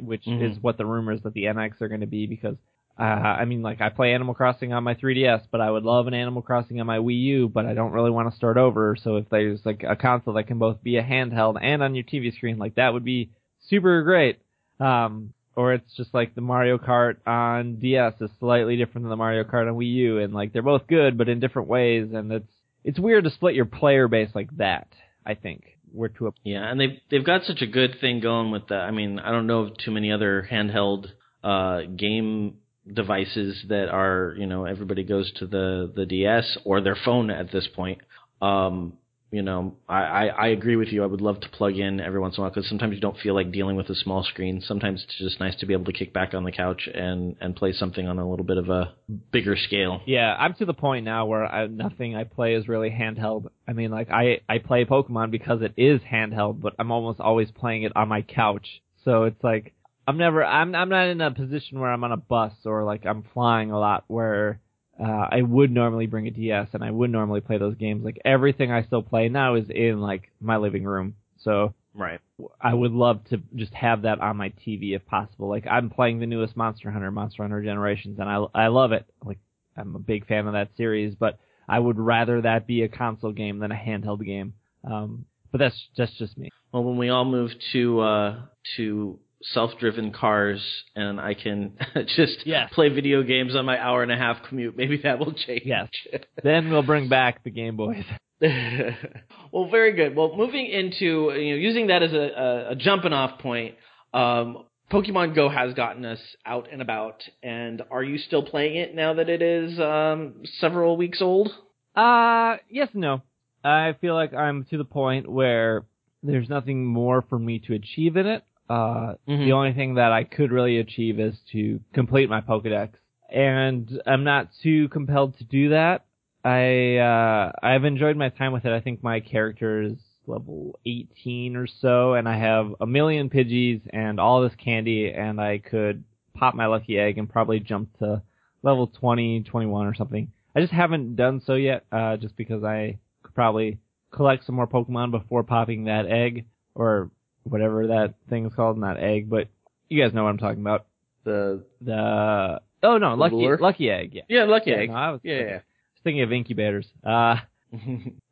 which Mhm. is what the rumors that the NX are going to be because uh, I mean, like I play Animal Crossing on my 3DS, but I would love an Animal Crossing on my Wii U, but I don't really want to start over. So if there's like a console that can both be a handheld and on your TV screen, like that would be super great. Um, or it's just like the Mario Kart on DS is slightly different than the Mario Kart on Wii U, and like they're both good, but in different ways, and it's it's weird to split your player base like that. I think we're to a Yeah, and they've they've got such a good thing going with that. I mean, I don't know of too many other handheld uh, game devices that are you know everybody goes to the the DS or their phone at this point. Um, you know, I, I, I agree with you. I would love to plug in every once in a while because sometimes you don't feel like dealing with a small screen. Sometimes it's just nice to be able to kick back on the couch and and play something on a little bit of a bigger scale. Yeah, I'm to the point now where I, nothing I play is really handheld. I mean, like I I play Pokemon because it is handheld, but I'm almost always playing it on my couch. So it's like I'm never I'm I'm not in a position where I'm on a bus or like I'm flying a lot where uh, I would normally bring a DS and I would normally play those games. Like everything I still play now is in like my living room. So Right. I would love to just have that on my TV if possible. Like I'm playing the newest Monster Hunter, Monster Hunter Generations, and I I love it. Like I'm a big fan of that series, but I would rather that be a console game than a handheld game. Um, but that's that's just me. Well, when we all move to uh, to self-driven cars and I can just Yes. play video games on my hour and a half commute, maybe that will change. Yes. then we'll bring back the Game Boys. well, very good. Well, moving into you know using that as a, a, a jumping off point, um, Pokemon Go has gotten us out and about. And are you still playing it now that it is um, several weeks old? Uh, yes no. I feel like I'm to the point where there's nothing more for me to achieve in it. Uh, Mhm. the only thing that I could really achieve is to complete my Pokedex. And I'm not too compelled to do that. I, uh, I've enjoyed my time with it. I think my character is level 18 or so, and I have a million Pidgeys and all this candy, and I could pop my lucky egg and probably jump to level 20, 21 or something. I just haven't done so yet, uh, just because I could probably collect some more Pokemon before popping that egg, or whatever that thing is called, not egg, but you guys know what I'm talking about. The The, oh no, lucky, lure? lucky egg, yeah. yeah, Lucky Yeah, Egg. no, I was- yeah, was thinking of incubators. Uh,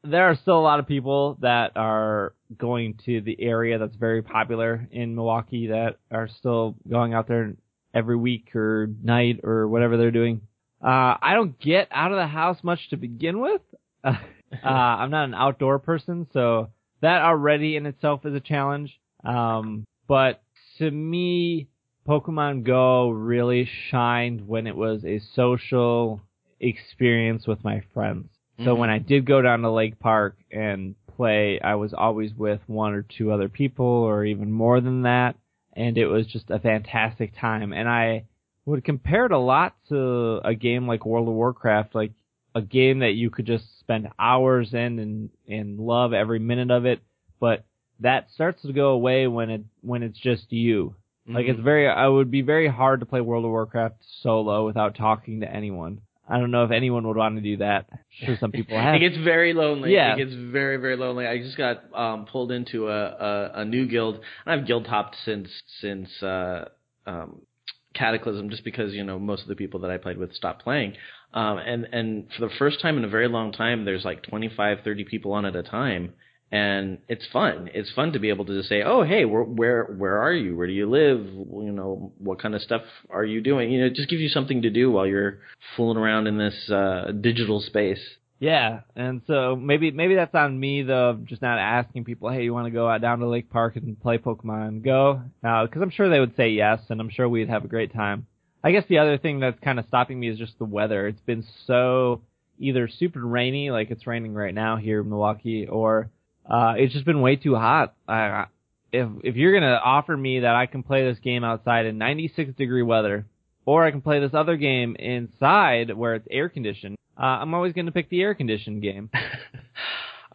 there are still a lot of people that are going to the area that's very popular in Milwaukee that are still going out there every week or night or whatever they're doing. Uh, I don't get out of the house much to begin with. Uh, I'm not an outdoor person, so that already in itself is a challenge. Um, but to me, Pokemon Go really shined when it was a social experience with my friends. So Mhm. when I did go down to Lake Park and play, I was always with one or two other people or even more than that. And it was just a fantastic time. And I would compare it a lot to a game like World of Warcraft, like a game that you could just spend hours in and, and love every minute of it. But that starts to go away when it, when it's just you. Like Mm-hmm. it's very, I would be very hard to play World of Warcraft solo without talking to anyone. I don't know if anyone would want to do that. I'm sure some people have. It gets very lonely. Yeah. It gets very, very lonely. I just got um, pulled into a, a, a new guild. I've guild hopped since since uh, um, Cataclysm, just because you know most of the people that I played with stopped playing. Um, and and for the first time in a very long time, there's like 25, 30 people on at a time. And it's fun. It's fun to be able to just say, "Oh, hey, where where where are you? Where do you live? You know, what kind of stuff are you doing?" You know, it just gives you something to do while you're fooling around in this uh, digital space. Yeah, and so maybe maybe that's on me though, just not asking people, hey, you want to go out down to Lake Park and play Pokemon Go? Because I'm sure they would say yes, and I'm sure we'd have a great time. I guess the other thing that's kind of stopping me is just the weather. It's been so either super rainy, like it's raining right now here in Milwaukee, or uh, it's just been way too hot. I, if if you're gonna offer me that I can play this game outside in 96 degree weather, or I can play this other game inside where it's air conditioned, uh, I'm always gonna pick the air conditioned game.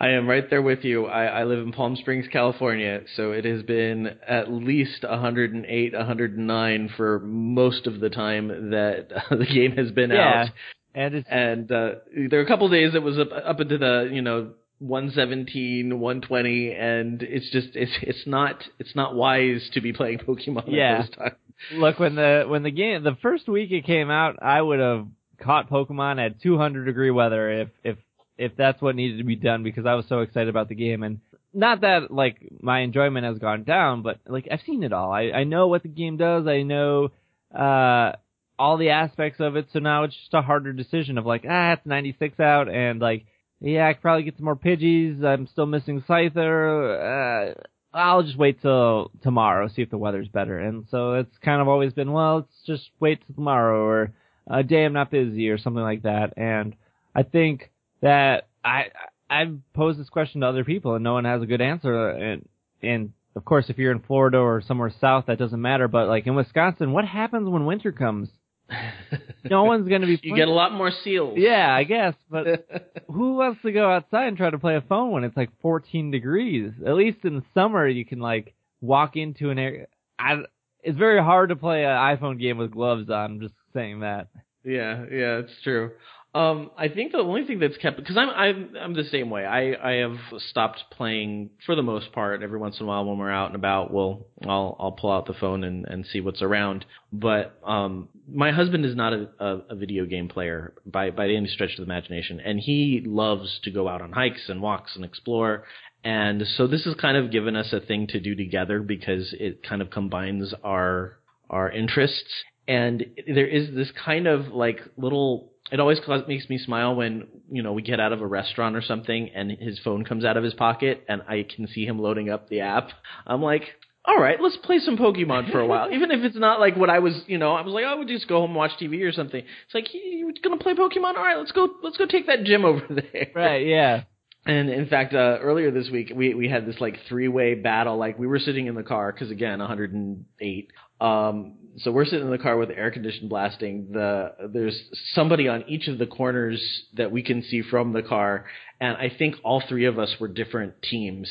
I am right there with you. I, I live in Palm Springs, California, so it has been at least 108, 109 for most of the time that the game has been Yeah. out. And it's And uh, there were a couple days it was up, up into the you know 117, 120, and it's just it's it's not it's not wise to be playing Pokemon Yeah. at those times. look when the when the game the first week it came out, I would have caught Pokemon at 200 degree weather if if if that's what needed to be done because I was so excited about the game and not that like my enjoyment has gone down, but like I've seen it all. I I know what the game does. I know uh all the aspects of it. So now it's just a harder decision of like ah it's 96 out and like yeah I could probably get some more Pidgeys. I'm still missing Scyther. Uh, I'll just wait till tomorrow, see if the weather's better. And so it's kind of always been, well, let's just wait till tomorrow or a day I'm not busy or something like that. And I think that I, I've posed this question to other people and no one has a good answer. And and of course, if you're in Florida or somewhere south, that doesn't matter. But like in Wisconsin, what happens when winter comes? no one's going to be. you get a lot more seals. Yeah, I guess. But who wants to go outside and try to play a phone when it's like 14 degrees? At least in the summer, you can like walk into an area. I, it's very hard to play an iPhone game with gloves on. I'm just saying that. Yeah, yeah, it's true. Um, I think the only thing that's kept because I'm I'm I'm the same way. I I have stopped playing for the most part. Every once in a while, when we're out and about, we'll I'll I'll pull out the phone and and see what's around. But um, my husband is not a, a, a video game player by by any stretch of the imagination, and he loves to go out on hikes and walks and explore. And so this has kind of given us a thing to do together because it kind of combines our our interests. And there is this kind of like little it always makes me smile when you know we get out of a restaurant or something and his phone comes out of his pocket and I can see him loading up the app. I'm like, all right, let's play some Pokemon for a while, even if it's not like what I was. You know, I was like, I would just go home and watch TV or something. It's like you're gonna play Pokemon. All right, let's go. Let's go take that gym over there. Right. Yeah. And in fact, uh, earlier this week, we we had this like three way battle. Like we were sitting in the car because again, 108. Um, so we're sitting in the car with the air conditioning blasting. The there's somebody on each of the corners that we can see from the car, and I think all three of us were different teams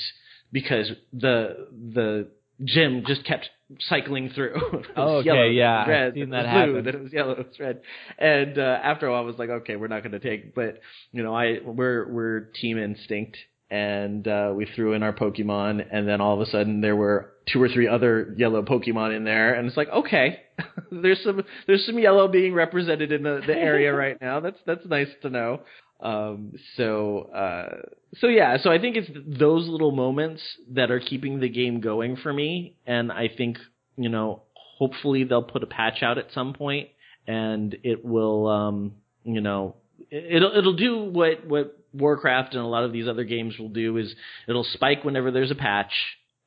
because the the gym just kept cycling through. oh, okay, yellow, yeah, red, I've seen that it blue, happen. then it was yellow, it was red, and uh, after a while, I was like, okay, we're not going to take. But you know, I we're we're team instinct, and uh, we threw in our Pokemon, and then all of a sudden there were two or three other yellow Pokemon in there, and it's like, okay, there's some there's some yellow being represented in the, the area right now. That's that's nice to know. Um, so uh, so yeah, so I think it's those little moments that are keeping the game going for me, and I think you know hopefully they'll put a patch out at some point, and it will um, you know it'll it'll do what what Warcraft and a lot of these other games will do is it'll spike whenever there's a patch,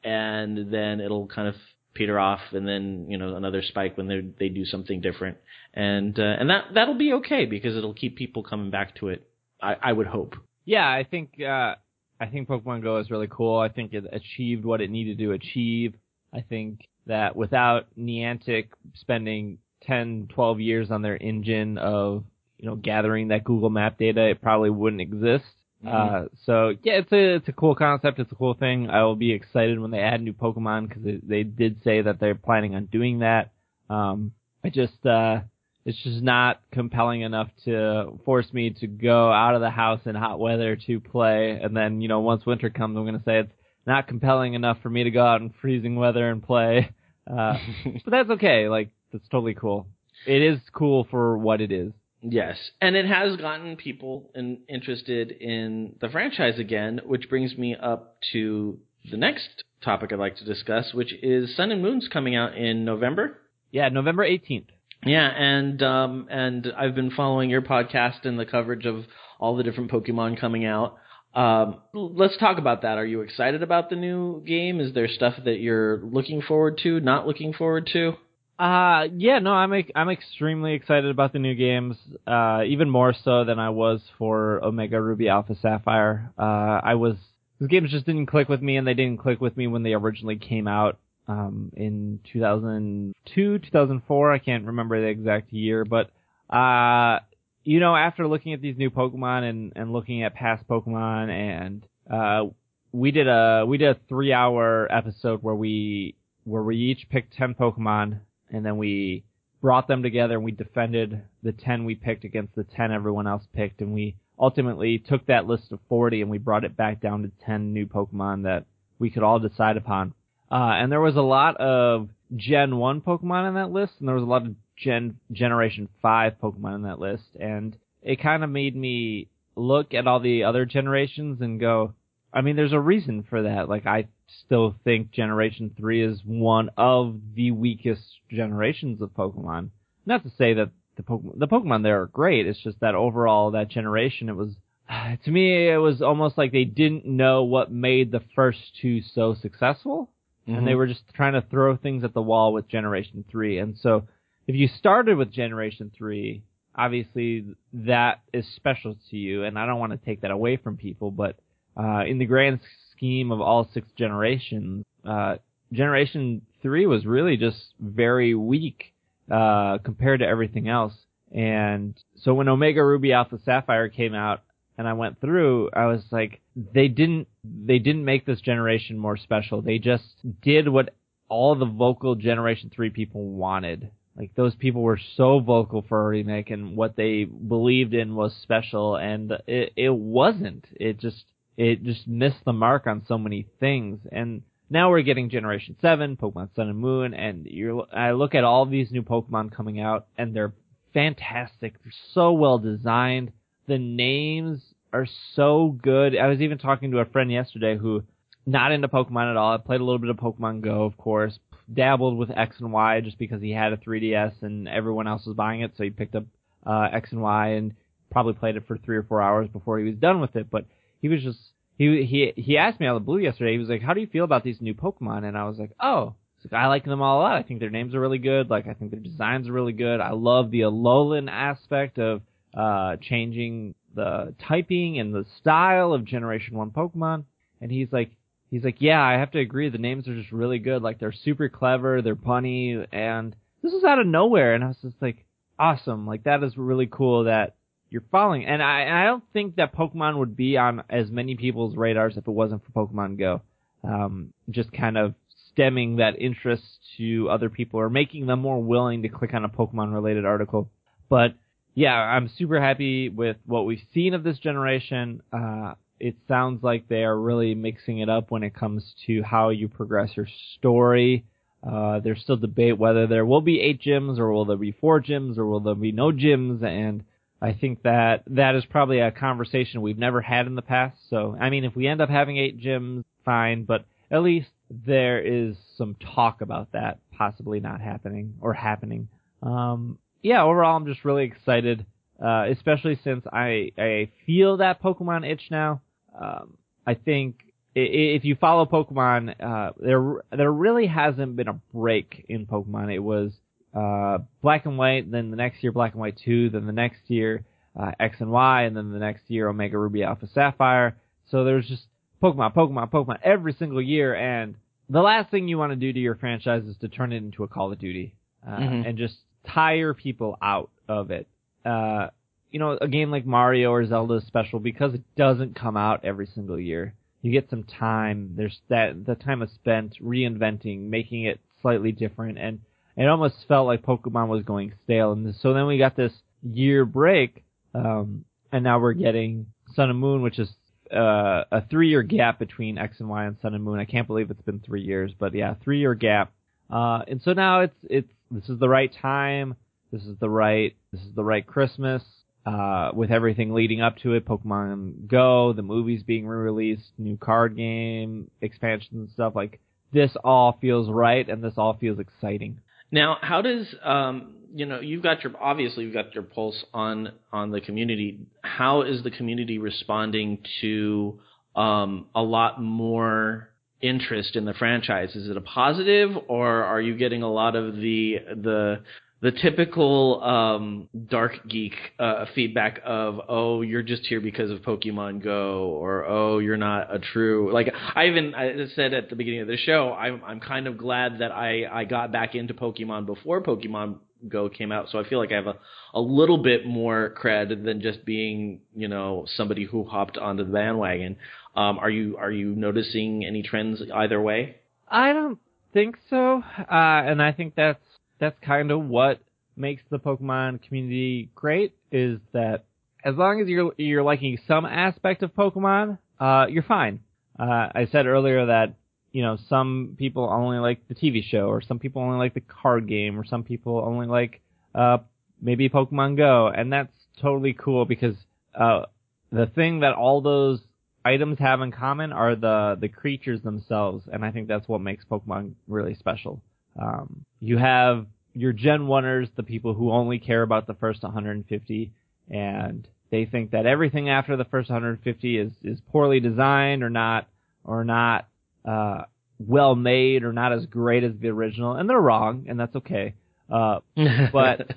and then it'll kind of peter off, and then you know another spike when they they do something different, and uh, and that that'll be okay because it'll keep people coming back to it. I, I would hope. Yeah, I think uh, I think Pokemon Go is really cool. I think it achieved what it needed to achieve. I think that without Niantic spending 10, 12 years on their engine of you know gathering that Google Map data, it probably wouldn't exist. Uh, so yeah, it's a it's a cool concept. It's a cool thing. I will be excited when they add new Pokemon because they, they did say that they're planning on doing that. Um, I just uh, it's just not compelling enough to force me to go out of the house in hot weather to play. And then you know once winter comes, I'm gonna say it's not compelling enough for me to go out in freezing weather and play. Uh, but that's okay. Like that's totally cool. It is cool for what it is. Yes, and it has gotten people in, interested in the franchise again, which brings me up to the next topic I'd like to discuss, which is Sun and Moon's coming out in November. Yeah, November 18th. Yeah, and um, and I've been following your podcast and the coverage of all the different Pokemon coming out. Um, let's talk about that. Are you excited about the new game? Is there stuff that you're looking forward to, not looking forward to? Uh, yeah, no, I'm I'm extremely excited about the new games. Uh, even more so than I was for Omega Ruby Alpha Sapphire. Uh, I was those games just didn't click with me, and they didn't click with me when they originally came out. Um, in 2002, 2004, I can't remember the exact year, but uh, you know, after looking at these new Pokemon and and looking at past Pokemon, and uh, we did a we did a three hour episode where we where we each picked 10 Pokemon and then we brought them together and we defended the 10 we picked against the 10 everyone else picked and we ultimately took that list of 40 and we brought it back down to 10 new Pokemon that we could all decide upon. Uh, and there was a lot of Gen 1 Pokemon in that list and there was a lot of Gen, Generation 5 Pokemon in that list and it kind of made me look at all the other generations and go, I mean, there's a reason for that. Like, I still think Generation 3 is one of the weakest generations of Pokemon. Not to say that the Pokemon, the Pokemon there are great, it's just that overall, that generation, it was, to me, it was almost like they didn't know what made the first two so successful, and they mm-hmm. were just trying to throw things at the wall with Generation 3. And so, if you started with Generation 3, obviously that is special to you, and I don't want to take that away from people, but uh, in the grand scheme of all six generations, uh, Generation 3 was really just very weak, uh, compared to everything else. And so when Omega Ruby Alpha Sapphire came out and I went through, I was like, they didn't, they didn't make this generation more special. They just did what all the vocal Generation 3 people wanted. Like those people were so vocal for a remake and what they believed in was special and it, it wasn't. It just, it just missed the mark on so many things. And now we're getting Generation 7, Pokemon Sun and Moon, and you're, I look at all these new Pokemon coming out and they're fantastic. They're so well designed. The names are so good. I was even talking to a friend yesterday who not into Pokemon at all. I played a little bit of Pokemon Go, of course, dabbled with X and Y just because he had a 3DS and everyone else was buying it, so he picked up uh, X and Y and probably played it for three or four hours before he was done with it. But he was just he he he asked me out of the blue yesterday. He was like, "How do you feel about these new Pokemon?" And I was like, "Oh." I like them all a lot. I think their names are really good. Like I think their designs are really good. I love the Alolan aspect of uh changing the typing and the style of Generation One Pokemon. And he's like, he's like, yeah, I have to agree. The names are just really good. Like they're super clever. They're punny, and this is out of nowhere. And I was just like, awesome. Like that is really cool that you're following. And I, I don't think that Pokemon would be on as many people's radars if it wasn't for Pokemon Go. Um, just kind of stemming that interest to other people or making them more willing to click on a Pokemon related article. But yeah, I'm super happy with what we've seen of this generation. Uh, it sounds like they are really mixing it up when it comes to how you progress your story. Uh, there's still debate whether there will be eight gyms or will there be four gyms or will there be no gyms and I think that that is probably a conversation we've never had in the past. So, I mean, if we end up having eight gyms, fine, but at least there is some talk about that possibly not happening or happening. Um, yeah, overall, I'm just really excited, uh, especially since I, I feel that Pokemon itch now. Um, I think if you follow Pokemon, uh, there there really hasn't been a break in Pokemon. It was uh, Black and White, then the next year Black and White Two, then the next year uh, X and Y, and then the next year Omega Ruby Alpha Sapphire. So there's just Pokemon, Pokemon, Pokemon every single year, and the last thing you want to do to your franchise is to turn it into a Call of Duty uh, mm-hmm. and just tire people out of it. Uh, you know, a game like Mario or Zelda is special because it doesn't come out every single year. You get some time. There's that the time is spent reinventing, making it slightly different, and it almost felt like Pokemon was going stale. And so then we got this year break, um, and now we're getting Sun and Moon, which is uh, a three-year gap between X and Y and Sun and Moon. I can't believe it's been three years, but yeah, three-year gap. Uh, and so now it's it's this is the right time. This is the right this is the right Christmas uh, with everything leading up to it, Pokemon Go, the movies being re-released, new card game expansions and stuff like this all feels right and this all feels exciting. Now, how does um, you know you've got your obviously you've got your pulse on on the community. How is the community responding to um, a lot more interest in the franchise? Is it a positive, or are you getting a lot of the the the typical um, dark geek uh, feedback of oh you're just here because of Pokemon Go or oh you're not a true like I even I said at the beginning of the show I'm I'm kind of glad that I I got back into Pokemon before Pokemon Go came out so I feel like I have a a little bit more cred than just being you know somebody who hopped onto the bandwagon. Um, are you are you noticing any trends either way? I don't think so, uh, and I think that's that's kind of what makes the Pokemon community great is that as long as you're you're liking some aspect of Pokemon, uh, you're fine. Uh, I said earlier that you know some people only like the TV show, or some people only like the card game, or some people only like uh, maybe Pokemon Go, and that's totally cool because uh, the thing that all those items have in common are the the creatures themselves, and I think that's what makes Pokemon really special. Um, you have your Gen 1ers, the people who only care about the first 150, and they think that everything after the first 150 is, is poorly designed or not, or not, uh, well made or not as great as the original, and they're wrong, and that's okay. Uh, but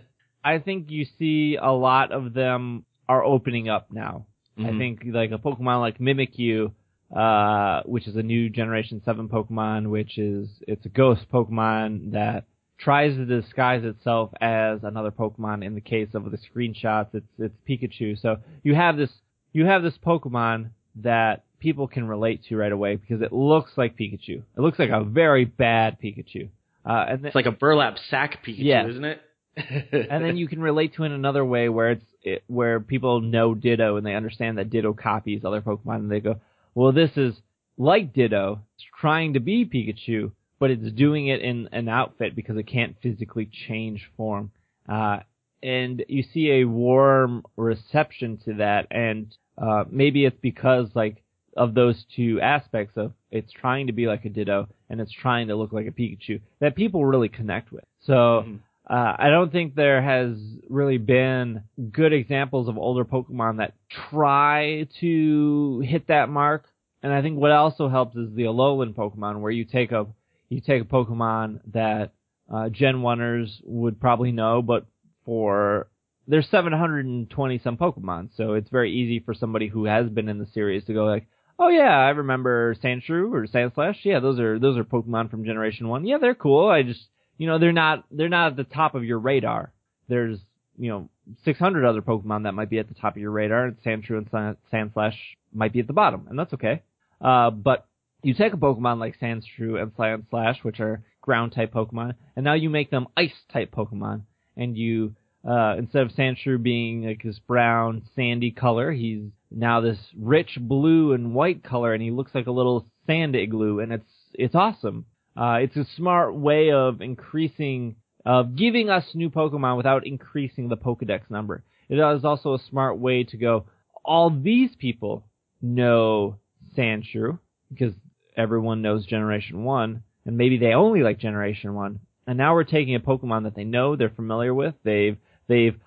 I think you see a lot of them are opening up now. Mm-hmm. I think like a Pokemon like Mimikyu uh, which is a new Generation 7 Pokemon, which is, it's a ghost Pokemon that tries to disguise itself as another Pokemon. In the case of the screenshots, it's, it's Pikachu. So you have this, you have this Pokemon that people can relate to right away because it looks like Pikachu. It looks like a very bad Pikachu. Uh, and then, It's like a burlap sack Pikachu, Yeah. isn't it? and then you can relate to it in another way where it's it, where people know Ditto and they understand that Ditto copies other Pokemon and they go, well, this is like Ditto, it's trying to be Pikachu, but it's doing it in an outfit because it can't physically change form. Uh, and you see a warm reception to that, and uh, maybe it's because like of those two aspects of it's trying to be like a Ditto and it's trying to look like a Pikachu that people really connect with. So. Mhm. Uh, I don't think there has really been good examples of older Pokemon that try to hit that mark. And I think what also helps is the Alolan Pokemon, where you take a you take a Pokemon that uh, Gen 1ers would probably know, but for there's 720 some Pokemon, so it's very easy for somebody who has been in the series to go like, oh yeah, I remember Sandshrew or Sandslash. Yeah, those are those are Pokemon from Generation One. Yeah, they're cool. I just you know they're not they're not at the top of your radar. There's you know 600 other Pokemon that might be at the top of your radar, and Sandshrew and Sand- Sandslash might be at the bottom, and that's okay. Uh, but you take a Pokemon like Sandshrew and Sandslash, which are ground type Pokemon, and now you make them ice type Pokemon, and you uh, instead of Sandshrew being like this brown sandy color, he's now this rich blue and white color, and he looks like a little sand igloo, and it's it's awesome. Uh, it's a smart way of increasing, of giving us new Pokemon without increasing the Pokedex number. It is also a smart way to go. All these people know Sandshrew because everyone knows Generation One, and maybe they only like Generation One. And now we're taking a Pokemon that they know, they're familiar with, they've they've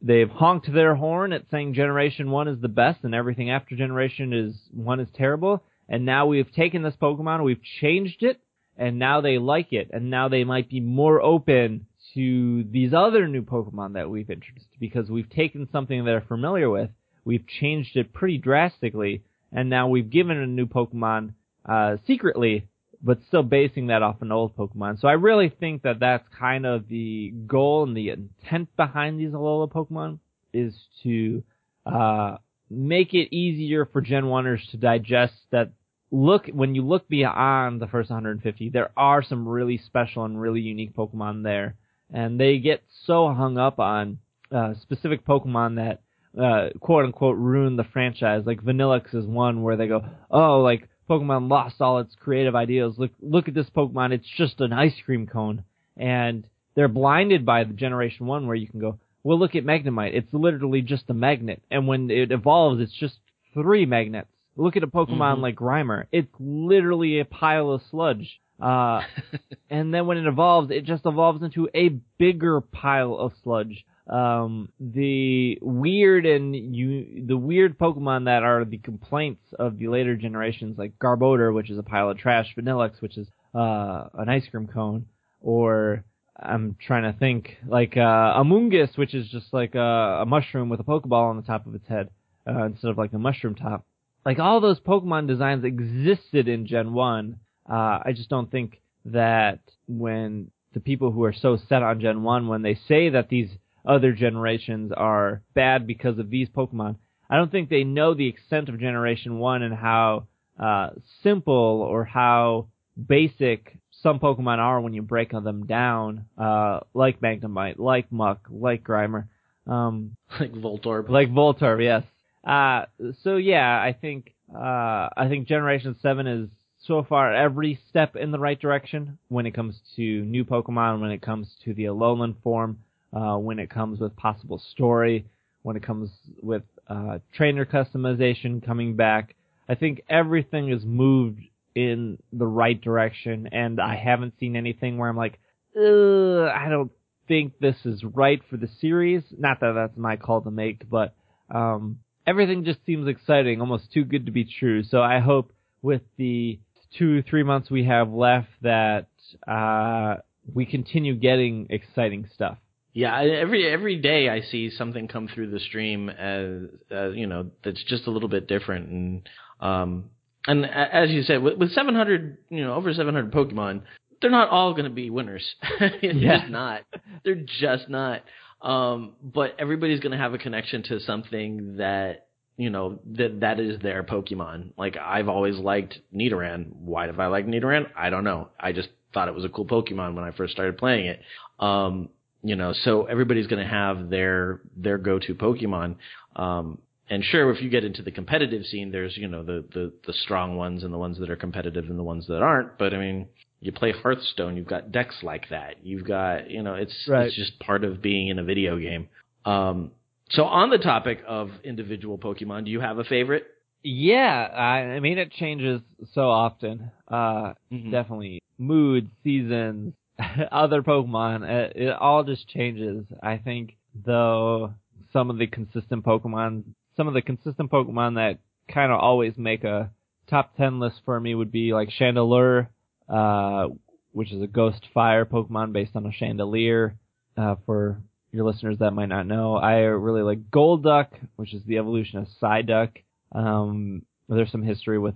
they've honked their horn at saying Generation One is the best, and everything after Generation is One is terrible. And now we've taken this Pokemon, we've changed it, and now they like it, and now they might be more open to these other new Pokemon that we've introduced because we've taken something they're familiar with, we've changed it pretty drastically, and now we've given a new Pokemon uh, secretly, but still basing that off an old Pokemon. So I really think that that's kind of the goal and the intent behind these Alola Pokemon is to uh, make it easier for Gen 1ers to digest that look when you look beyond the first 150 there are some really special and really unique pokemon there and they get so hung up on uh, specific pokemon that uh, quote unquote ruin the franchise like vanillix is one where they go oh like pokemon lost all its creative ideas look look at this pokemon it's just an ice cream cone and they're blinded by the generation 1 where you can go well look at magnemite it's literally just a magnet and when it evolves it's just three magnets Look at a Pokemon Mhm. like Grimer. It's literally a pile of sludge. Uh, and then when it evolves, it just evolves into a bigger pile of sludge. Um, the weird and you, the weird Pokemon that are the complaints of the later generations, like Garbodor, which is a pile of trash, Vanillix, which is, uh, an ice cream cone, or, I'm trying to think, like, uh, Amoonguss, which is just like a, a mushroom with a Pokeball on the top of its head, uh, instead of like a mushroom top like all those Pokemon designs existed in Gen 1. Uh, I just don't think that when the people who are so set on Gen 1, when they say that these other generations are bad because of these Pokemon, I don't think they know the extent of Generation 1 and how uh, simple or how basic some Pokemon are when you break them down, uh, like Magnemite, like Muk, like Grimer. Um, like Voltorb. like Voltorb, yes. Uh, so yeah, I think, uh, I think Generation 7 is so far every step in the right direction when it comes to new Pokemon, when it comes to the Alolan form, uh, when it comes with possible story, when it comes with, uh, trainer customization coming back. I think everything is moved in the right direction and I haven't seen anything where I'm like, I don't think this is right for the series. Not that that's my call to make, but, um, everything just seems exciting, almost too good to be true. So I hope with the two, three months we have left that, uh, we continue getting exciting stuff. Yeah, I- every every day I see something come through the stream as, as you know that's just a little bit different, and um, And as you said, with, with 700, you know, over 700 Pokemon, they're not all going to be winners. they're Yeah. just not. They're just not. Um, but everybody's going to have a connection to something that you know that that is their Pokemon. Like I've always liked Nidoran. Why did I like Nidoran? I don't know. I just thought it was a cool Pokemon when I first started playing it. Um, you know, so everybody's going to have their their go-to Pokemon. Um, and sure, if you get into the competitive scene, there's you know the the the strong ones and the ones that are competitive and the ones that aren't. But I mean, you play Hearthstone, you've got decks like that. You've got you know it's Right. it's just part of being in a video game. Um, so on the topic of individual Pokemon, do you have a favorite? Yeah, I, I mean it changes so often. Uh, Mhm. definitely moods, seasons, other Pokemon. It, it all just changes. I think though some of the consistent Pokemon, some of the consistent Pokemon that kind of always make a top ten list for me would be like Chandelure, uh, which is a Ghost Fire Pokemon based on a chandelier. Uh, for your listeners that might not know, I really like Golduck, which is the evolution of Psyduck. Um, there's some history with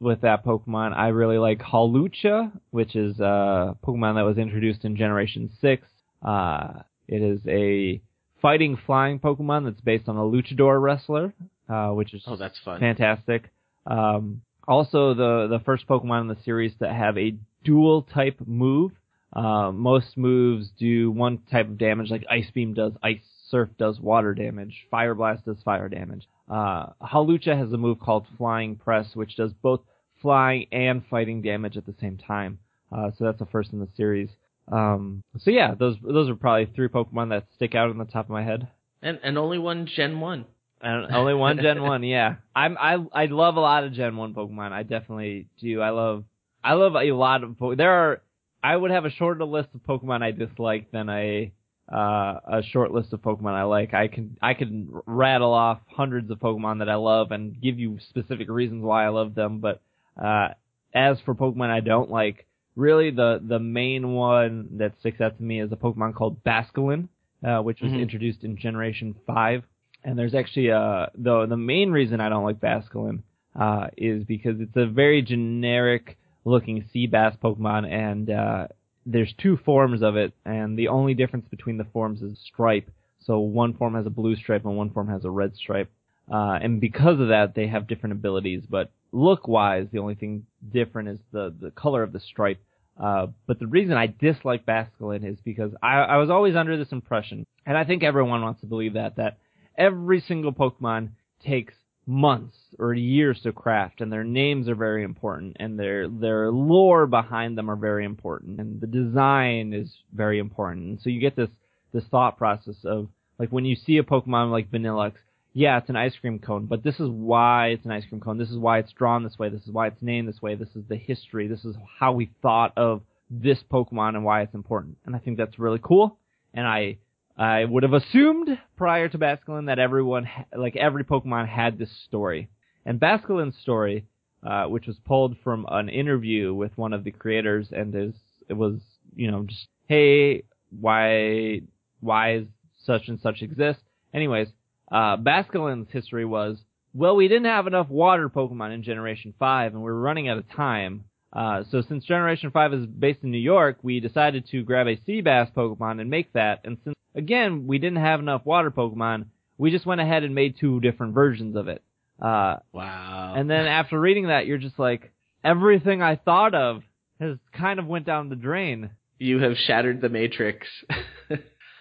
with that Pokemon. I really like Hawlucha, which is a Pokemon that was introduced in Generation Six. Uh, it is a fighting flying Pokemon that's based on a Luchador wrestler, uh, which is Oh, that's fun. fantastic. Um, also, the the first Pokemon in the series that have a dual type move. Uh, most moves do one type of damage, like Ice Beam does Ice, Surf does water damage, Fire Blast does fire damage. Uh, Hawlucha has a move called Flying Press, which does both flying and fighting damage at the same time. Uh, so that's the first in the series. Um, so yeah, those those are probably three Pokemon that stick out on the top of my head. And and only one Gen One. And only one Gen One, yeah. I'm I I love a lot of Gen One Pokemon. I definitely do. I love I love a lot of there are. I would have a shorter list of Pokemon I dislike than a uh, a short list of Pokemon I like. I can I can rattle off hundreds of Pokemon that I love and give you specific reasons why I love them. But uh, as for Pokemon I don't like, really the the main one that sticks out to me is a Pokemon called Basculin, uh, which was Mhm. introduced in Generation Five. And there's actually uh the the main reason I don't like Basculin uh is because it's a very generic looking sea bass Pokemon and uh there's two forms of it and the only difference between the forms is stripe. So one form has a blue stripe and one form has a red stripe. Uh and because of that they have different abilities, but look wise the only thing different is the the color of the stripe. Uh, but the reason I dislike Basculin is because I, I was always under this impression, and I think everyone wants to believe that, that every single Pokemon takes months or years to craft, and their names are very important, and their their lore behind them are very important, and the design is very important. And so you get this this thought process of like when you see a Pokemon like Vanilluxe, yeah, it's an ice cream cone, but this is why it's an ice cream cone. This is why it's drawn this way. This is why it's named this way. This is the history. This is how we thought of this Pokemon and why it's important. And I think that's really cool. And I I would have assumed prior to Basculin that everyone, like every Pokemon, had this story. And Basculin's story, uh, which was pulled from an interview with one of the creators, and is it was you know just hey why why is such and such exist? Anyways, uh, Basculin's history was well we didn't have enough water Pokemon in Generation Five, and we were running out of time. Uh, so since Generation 5 is based in New York, we decided to grab a sea bass Pokemon and make that. And since, again, we didn't have enough water Pokemon, we just went ahead and made two different versions of it. Uh, Wow. and then after reading that, you're just like, everything I thought of has kind of went down the drain. you have shattered the matrix.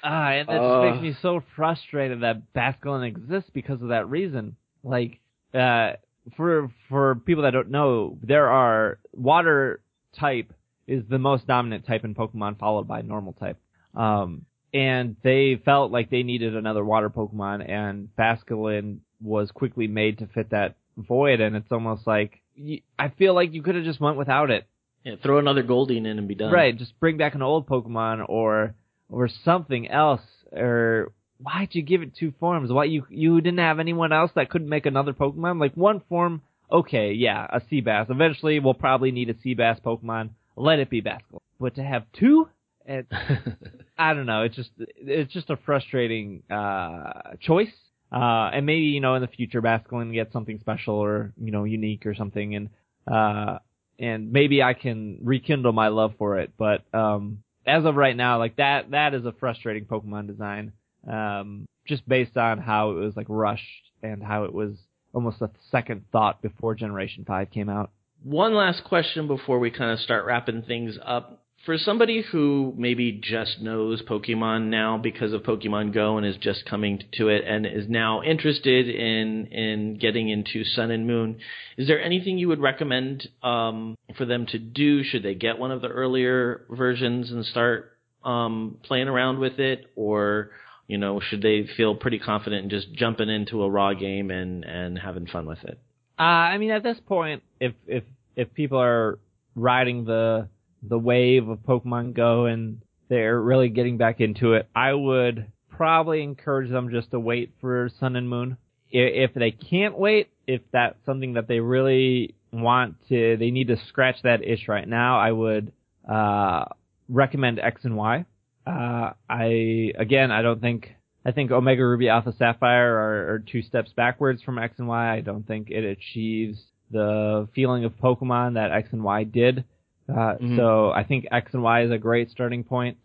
Ah, and that just makes me so frustrated that Basculin exists because of that reason. Like, uh, for for people that don't know, there are water type is the most dominant type in Pokemon, followed by normal type. Um, and they felt like they needed another water Pokemon, and Basculin was quickly made to fit that void. And it's almost like I feel like you could have just went without it. yeah, throw another Goldeen in and be done. Right, just bring back an old Pokemon or or something else. Or why'd you give it two forms? Why you you didn't have anyone else that couldn't make another Pokemon? Like one form, okay, yeah, a sea bass. Eventually, we'll probably need a sea bass Pokemon. Let it be Basculin. But to have two, it, I don't know. It's just it's just a frustrating uh, choice. Uh, and maybe, you know, in the future, Basculin gets something special or, you know, unique or something. And, uh, and maybe I can rekindle my love for it. But, um, as of right now, like that, that is a frustrating Pokemon design. Um, just based on how it was like rushed and how it was almost a second thought before Generation 5 came out. One last question before we kind of start wrapping things up for somebody who maybe just knows Pokemon now because of Pokemon Go and is just coming to it and is now interested in in getting into Sun and Moon, is there anything you would recommend um, for them to do? Should they get one of the earlier versions and start um, playing around with it, or you know, should they feel pretty confident in just jumping into a raw game and and having fun with it? Uh, I mean, at this point, if if if people are riding the the wave of Pokemon Go and they're really getting back into it, I would probably encourage them just to wait for Sun and Moon. If they can't wait, if that's something that they really want to, they need to scratch that itch right now, I would uh, recommend X and Y. Uh, I again, I don't think I think Omega Ruby Alpha Sapphire are, are two steps backwards from X and Y. I don't think it achieves the feeling of Pokemon that X and Y did. Uh, mm-hmm. So I think X and Y is a great starting point.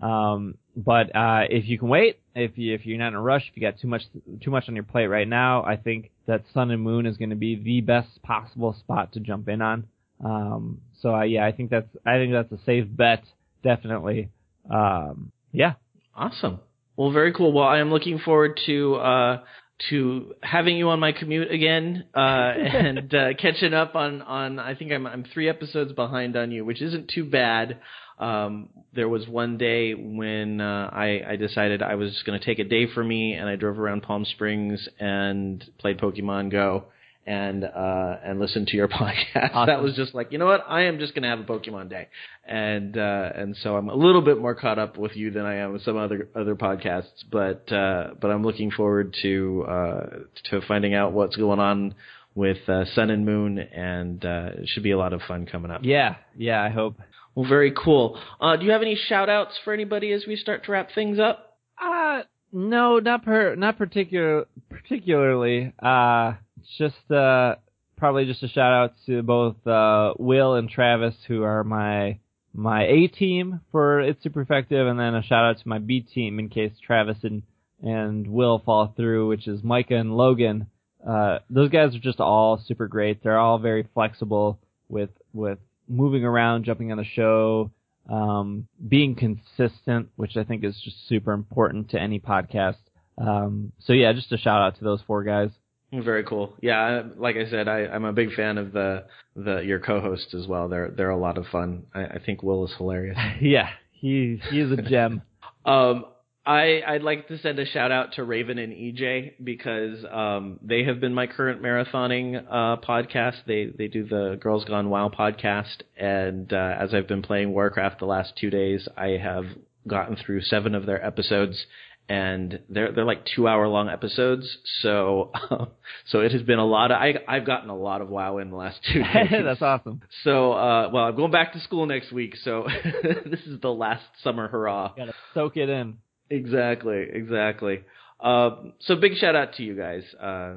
Um, but uh, if you can wait, if you if you're not in a rush, if you got too much too much on your plate right now, I think that Sun and Moon is going to be the best possible spot to jump in on. Um, so uh, yeah, I think that's I think that's a safe bet, definitely. Um, yeah. Awesome. Well, very cool. Well, I am looking forward to uh, to having you on my commute again uh, and uh, catching up on on. I think I'm I'm three episodes behind on you, which isn't too bad. Um, there was one day when uh, I, I decided I was going to take a day for me, and I drove around Palm Springs and played Pokemon Go and uh, and listen to your podcast. Awesome. That was just like, you know what? I am just going to have a Pokemon day, and uh, and so I'm a little bit more caught up with you than I am with some other other podcasts. But uh, but I'm looking forward to uh, to finding out what's going on with uh, Sun and Moon, and uh, it should be a lot of fun coming up. Yeah, yeah, I hope. Well, very cool. Uh, do you have any shout outs for anybody as we start to wrap things up? Uh, no, not per, not particular, particularly. Uh, just uh, probably just a shout out to both uh, Will and Travis, who are my my A team for It's Super Effective, and then a shout out to my B team in case Travis and and Will fall through, which is Micah and Logan. Uh, those guys are just all super great. They're all very flexible with with moving around, jumping on the show, um, being consistent, which I think is just super important to any podcast. Um, so yeah, just a shout out to those four guys. Very cool. Yeah, like I said, I, I'm a big fan of the the your co-hosts as well. They're they're a lot of fun. I, I think Will is hilarious. yeah, he he is a gem. um, I I'd like to send a shout out to Raven and EJ because um they have been my current marathoning uh podcast. They they do the Girls Gone WoW podcast, and uh, as I've been playing Warcraft the last two days, I have gotten through seven of their episodes and they're they're like two hour long episodes. So um, so it has been a lot of I I've gotten a lot of WoW in the last two days. That's awesome. So uh, well, I'm going back to school next week, so this is the last summer hurrah. Gotta soak it in. Exactly, exactly. Uh, so big shout out to you guys. Uh,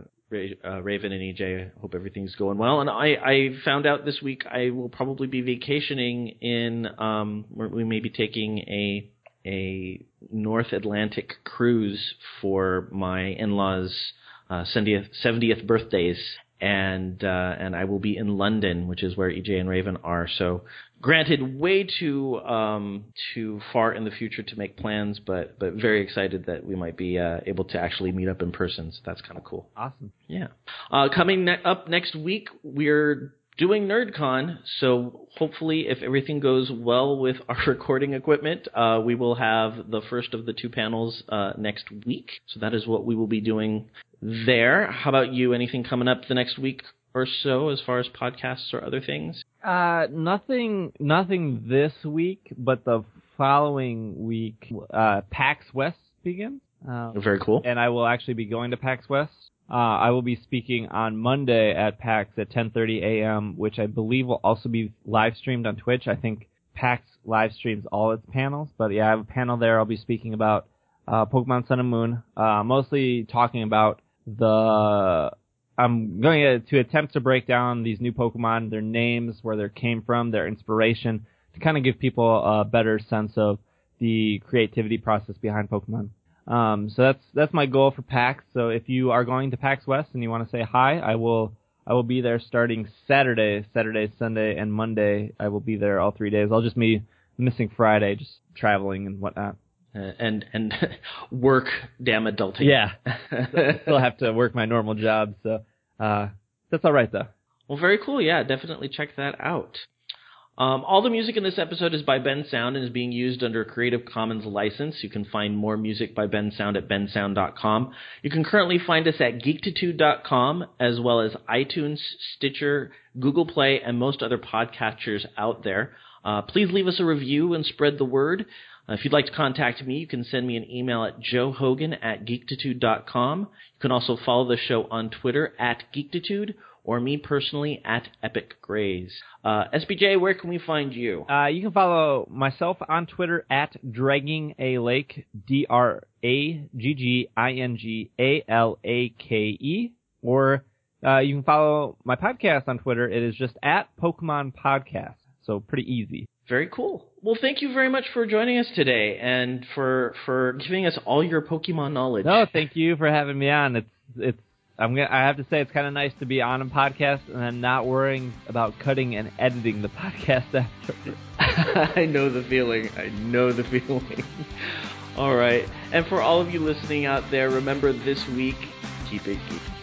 uh, Raven and EJ. Hope everything's going well. And I, I found out this week I will probably be vacationing in. Um, we may be taking a a North Atlantic cruise for my in-laws' uh, 70th, 70th birthdays, and uh, and I will be in London, which is where EJ and Raven are. So, granted, way too um, too far in the future to make plans, but but very excited that we might be uh, able to actually meet up in person. So that's kind of cool. Awesome. Yeah. Uh, coming ne- up next week, we're doing NerdCon, so hopefully, if everything goes well with our recording equipment, uh, we will have the first of the two panels uh, next week. So that is what we will be doing there. How about you? Anything coming up the next week or so as far as podcasts or other things? Uh, nothing, nothing this week, but the following week, uh, PAX West begins. Uh, Very cool. And I will actually be going to PAX West. Uh, I will be speaking on Monday at PAX at 10:30 a.m., which I believe will also be live streamed on Twitch. I think PAX live streams all its panels, but yeah, I have a panel there. I'll be speaking about uh, Pokemon Sun and Moon, uh, mostly talking about the. I'm going to attempt to break down these new Pokemon, their names, where they came from, their inspiration, to kind of give people a better sense of the creativity process behind Pokemon. Um, so that's that's my goal for PAX. So if you are going to PAX West and you want to say hi, I will I will be there starting Saturday, Saturday, Sunday, and Monday. I will be there all three days. I'll just be missing Friday, just traveling and whatnot. Uh, and and work, damn adulting. Yeah, still have to work my normal job, so uh, that's all right though. Well, very cool. Yeah, definitely check that out. Um, all the music in this episode is by Bensound and is being used under a Creative Commons license. You can find more music by Bensound at bensound.com. You can currently find us at geektitude.com as well as iTunes, Stitcher, Google Play, and most other podcatchers out there. Uh, please leave us a review and spread the word. Uh, if you'd like to contact me, you can send me an email at joehogan at geektitude.com. You can also follow the show on Twitter at geektitude or me personally at Epic Grays. Uh, SBJ, where can we find you? Uh, you can follow myself on Twitter at Dragging a Lake, D R A G G I N G A L A K E, or uh, you can follow my podcast on Twitter. It is just at Pokemon Podcast, so pretty easy. Very cool. Well, thank you very much for joining us today and for for giving us all your Pokemon knowledge. No, thank you for having me on. It's it's I'm gonna, I have to say it's kind of nice to be on a podcast and then not worrying about cutting and editing the podcast after. I know the feeling. I know the feeling. all right. And for all of you listening out there, remember this week, keep it geeky.